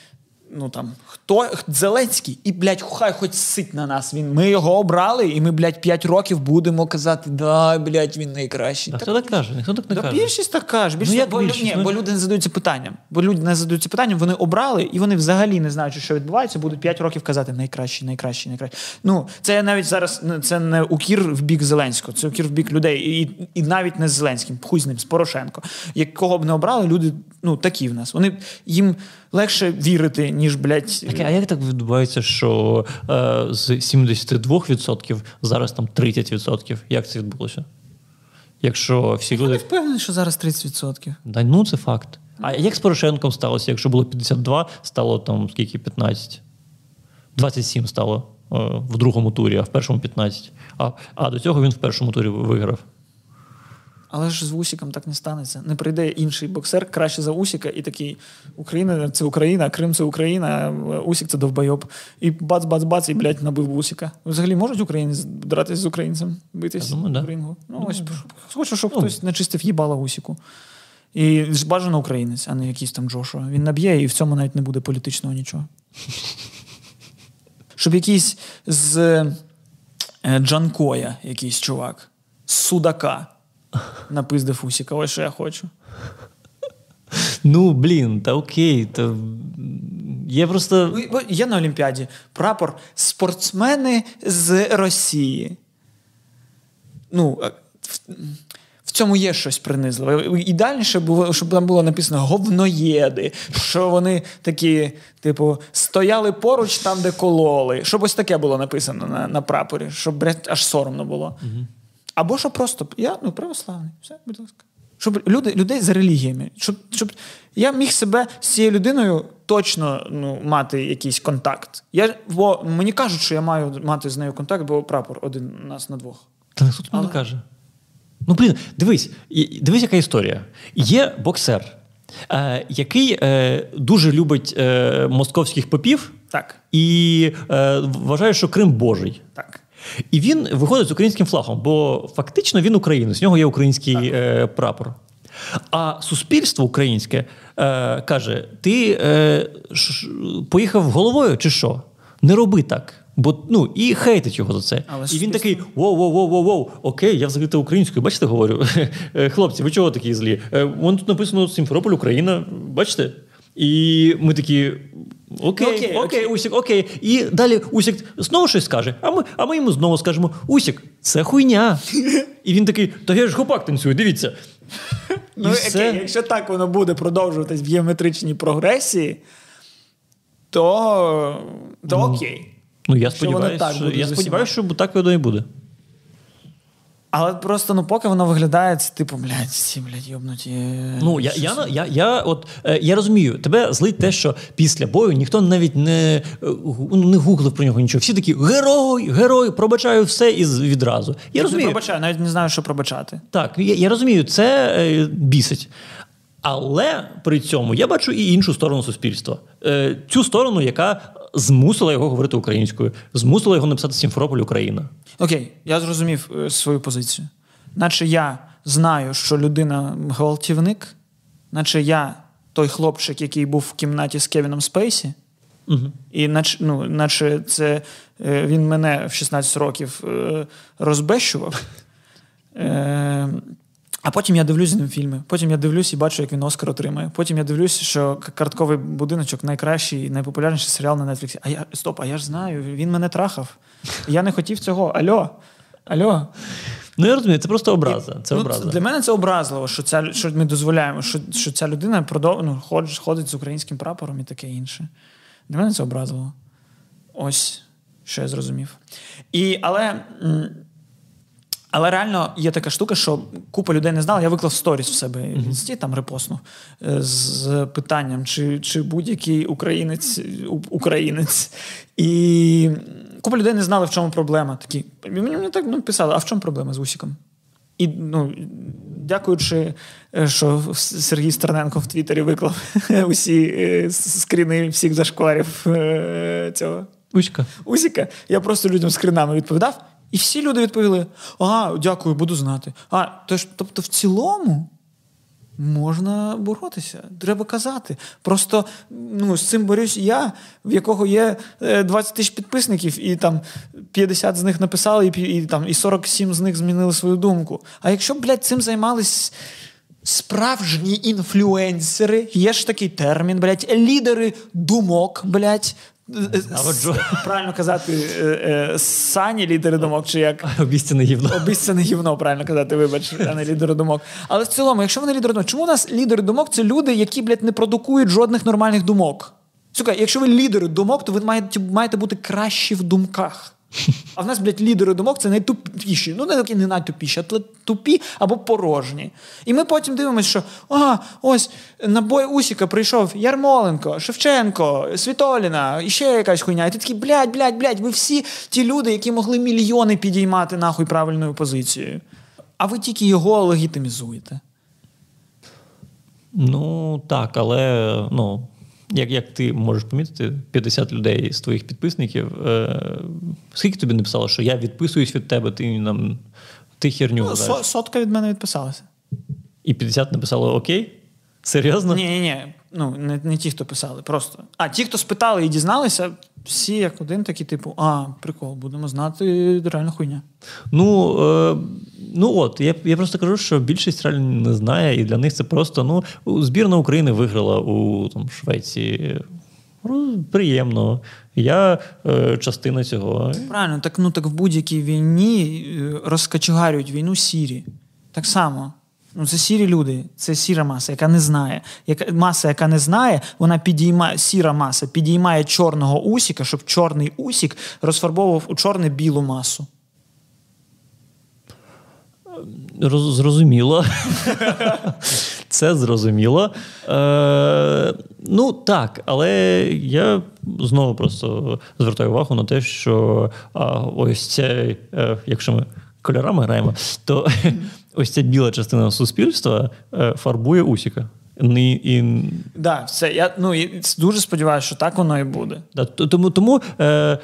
ну там хто Зеленський, і, блядь, хай хоч сить на нас. Він, Ми його обрали, і ми, блядь, 5 років будемо казати, да, блядь, він найкращий. А хто так каже? Ніхто так не Да, каже. більшість так каже. Більшість, Ну, як бо, більшість? Ні, Ну, бо люди не задаються питанням. Бо люди не задаються питанням, вони обрали, і вони взагалі не знаючи, що відбувається, будуть 5 років казати найкращий, найкращий, найкращий. Ну, це навіть зараз це не укір в бік Зеленського, це укір в бік людей. І, і навіть не з Зеленським, хуй з ним, з Порошенко. Якого б не обрали, люди ну, такі в нас. Вони їм легше вірити, ніж, блядь. Так, а як так відбувається, що е, з 72% зараз там 30%? Як це відбулося? Якщо всі Я люди. не впевнений, що зараз 30%. Да, ну це факт. А як з Порошенком сталося? Якщо було 52, стало там скільки 15? 27 стало е, в другому турі, а в першому 15. А, а до цього він в першому турі виграв. Але ж з Усіком так не станеться. Не прийде інший боксер краще за Усіка, і такий Україна це Україна, Крим це Україна, Усік це довбойоб. І бац-бац-бац, і блядь, набив Усіка. Взагалі можуть українці дратись з українцем, битись думаю, да. в рингу? Ну, ось хочу, щоб Ну. хтось начистив їбало Усіку. І бажано українець, а не якийсь там Джошуа. Він наб'є, і в цьому навіть не буде політичного нічого. Щоб якийсь з е, Джанкоя, якийсь чувак, з Судака напиздив Усіка. Ось що я хочу. Ну, блін, та окей. Та... Є просто. Є на Олімпіаді прапор спортсмени з Росії. Ну, е, в, в цьому є щось принизливе. Ідеальніше було, щоб там було написано говноєди, що вони такі, типу, стояли поруч там, де кололи. Щоб ось таке було написано на, на прапорі, щоб аж соромно було. Або що просто я ну, православний. Все, будь ласка. Щоб люди, людей за релігіями. Щоб, щоб я міг себе з цією людиною точно ну, мати якийсь контакт. Я, бо мені кажуть, що я маю мати з нею контакт, бо прапор один у нас на двох. Та ніхто тобі не каже. Ну, блін, дивись, дивись, яка історія. Є боксер, е, який е, дуже любить е, московських попів Так. і е, вважає, що Крим Божий. Так. І він виходить з українським флагом, бо фактично він українець, в нього є український е, прапор. А суспільство українське е, каже: ти е, ш- ш- поїхав головою чи що? Не роби так. Бо ну і хейтить його за це. Але і він такий: воу, воу, воу, воу, воу, окей, я взагалі українською. Бачите, говорю. Е, Хлопці, ви чого такі злі? Е, Вон тут написано Сімферополь, Україна. Бачите? І ми такі. Окей, Ну, окей, окей, окей. Усік, окей. І далі Усік знову щось скаже, а ми, а ми йому знову скажемо: Усік, це хуйня. І він такий, та я ж гопак танцюю, дивіться. Ну, окей, все. якщо так воно буде продовжуватись в геометричній прогресії, то, то окей. Ну, я сподіваюся, що, я сподіваюся, що так воно і буде. Але просто ну, поки воно виглядає, це типу, блядь, ці, блядь, йобнуті. е, Ну, я, я, я, я, от, е, я розумію, тебе злить те, що після бою ніхто навіть не, е, ну, не гуглив про нього нічого. Всі такі герой, герой, пробачаю все і відразу. Я не розумію. пробачаю, навіть не знаю, що пробачати. Так, я, я розумію, це е, бісить. Але при цьому я бачу і іншу сторону суспільства. Е, цю сторону, яка змусила його говорити українською, змусила його написати Сімферополь Україна. Окей, я зрозумів е, свою позицію. Наче я знаю, що людина гвалтівник, наче я той хлопчик, який був в кімнаті з Кевіном Спейсі, Угу. і наче, ну, наче це е, він мене в 16 років е, розбещував. А потім я дивлюсь з ним фільми. Потім я дивлюсь і бачу, як він Оскар отримає. Потім я дивлюсь, що картковий будиночок найкращий і найпопулярніший серіал на Нетфліксі. А я стоп, а я ж знаю, він мене трахав. Я не хотів цього. Альо. Альо. Ну я розумію, це просто образа. Це Ну, образа. Для мене це образливо, що, ця, що ми дозволяємо, що, що ця людина продов... ну, ходить, ходить з українським прапором і таке інше. Для мене це образливо. Ось що я зрозумів. І, але, м, Але реально є така штука, що купа людей не знала. Я виклав сторіс в себе в інсті, там репостнув е, з питанням, чи чи будь-який українець українець. І купа людей не знали, в чому проблема. Такі мені так ну, писали, а в чому проблема з Усіком? І ну, дякуючи, е, що Сергій Стерненко в Твіттері виклав усі е, скріни всіх зашкварів цього. Усіка. Усіка. Я просто людям скринами відповідав. І всі люди відповіли: а, дякую, буду знати. А, тож, тобто, в цілому можна боротися, треба казати. Просто ну, з цим борюсь я, в якого є 20 е, тисяч підписників, і там 50 з них написали, і і, там, і 47 з них змінили свою думку. А якщо, блядь, цим займались. Справжні інфлюенсери, є ж такий термін, блядь, лідери думок, блядь. Правильно казати, е, е, сані лідери думок, чи як обіцяне гівно. Обіцяне гівно, правильно казати, вибач, а не лідери думок. Але в цілому, якщо вони лідери думок, чому у нас лідери думок це люди, які, блядь, не продукують жодних нормальних думок? Сука, якщо ви лідери думок, то ви маєте, маєте бути кращі в думках. А в нас, блядь, лідери думок це найтупіші. Ну, не такі не найтупіші, а тупі або порожні. І ми потім дивимося, що а, ось на бой Усіка прийшов Ярмоленко, Шевченко, Світоліна, і ще якась хуйня. І ти такий, блядь, блядь, блядь, ви всі ті люди, які могли мільйони підіймати нахуй правильною позицією. А ви тільки його легітимізуєте. Ну, так, але ну. Як як ти можеш помітити, 50 людей з твоїх підписників, е, скільки тобі написало, що я відписуюсь від тебе, ти нам ти херню ну, со, Сотка від мене відписалася. І 50 написало Окей? Серйозно? Ні, ні, ні. Ну, не не ті, хто писали, просто. А ті, хто спитали і дізналися, всі як один такі, типу, а, прикол, будемо знати реальну хуйня. Ну, е, ну от, я я просто кажу, що більшість реально не знає, і для них це просто ну, збірна України виграла у там, Швеції. Ну, приємно. Я е, частина цього. Правильно, так ну так в будь-якій війні е, розкачугарюють війну сірі. Так само. Ну, Це сірі люди, це сіра маса, яка не знає. Яка, Маса, яка не знає, вона підіймає, сіра маса підіймає чорного усіка, щоб чорний усік розфарбовував у чорне білу масу. Роз, зрозуміло. Це зрозуміло. Е, Ну так, але я знову просто звертаю увагу на те, що а, ось це, е, якщо ми кольорами граємо, то ось ця біла частина суспільства е, фарбує усіка. І, і... Да, все. Я ну, дуже сподіваюся, що так воно і буде. Да, Тому, тому е, е,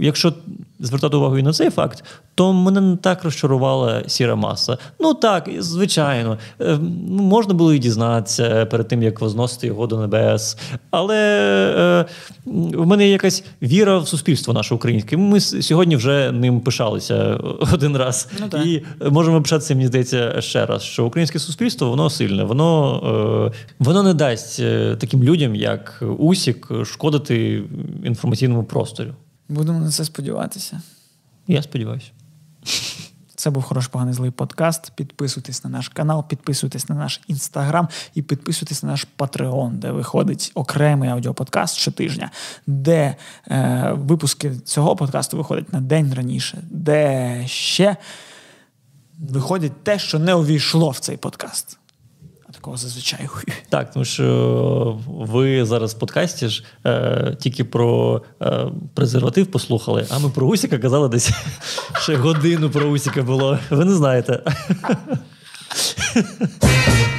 якщо звертати увагу і на цей факт, то мене не так розчарувала сіра маса. Ну так, звичайно, е, ну, можна було і дізнатися перед тим, як возносити його до небес. Але е, в мене є якась віра в суспільство наше українське. Ми сьогодні вже ним пишалися один раз. Ну, і можемо пишатися, мені здається, ще раз, що українське суспільство воно сильне, воно е, воно не дасть е, таким людям, як Усік, шкодити інформаційному просторі. Будемо на це сподіватися. Я сподіваюся. Це був хороший поганий злий подкаст. Підписуйтесь на наш канал, підписуйтесь на наш інстаграм і підписуйтесь на наш Patreon, де виходить окремий аудіоподкаст щотижня, де е, випуски цього подкасту виходять на день раніше, де ще виходить те, що не увійшло в цей подкаст такого зазвичай. Так, тому що ви зараз в подкасті ж е, тільки про е, презерватив послухали, а ми про Усіка казали десь ще годину про Усіка було. Ви не знаєте.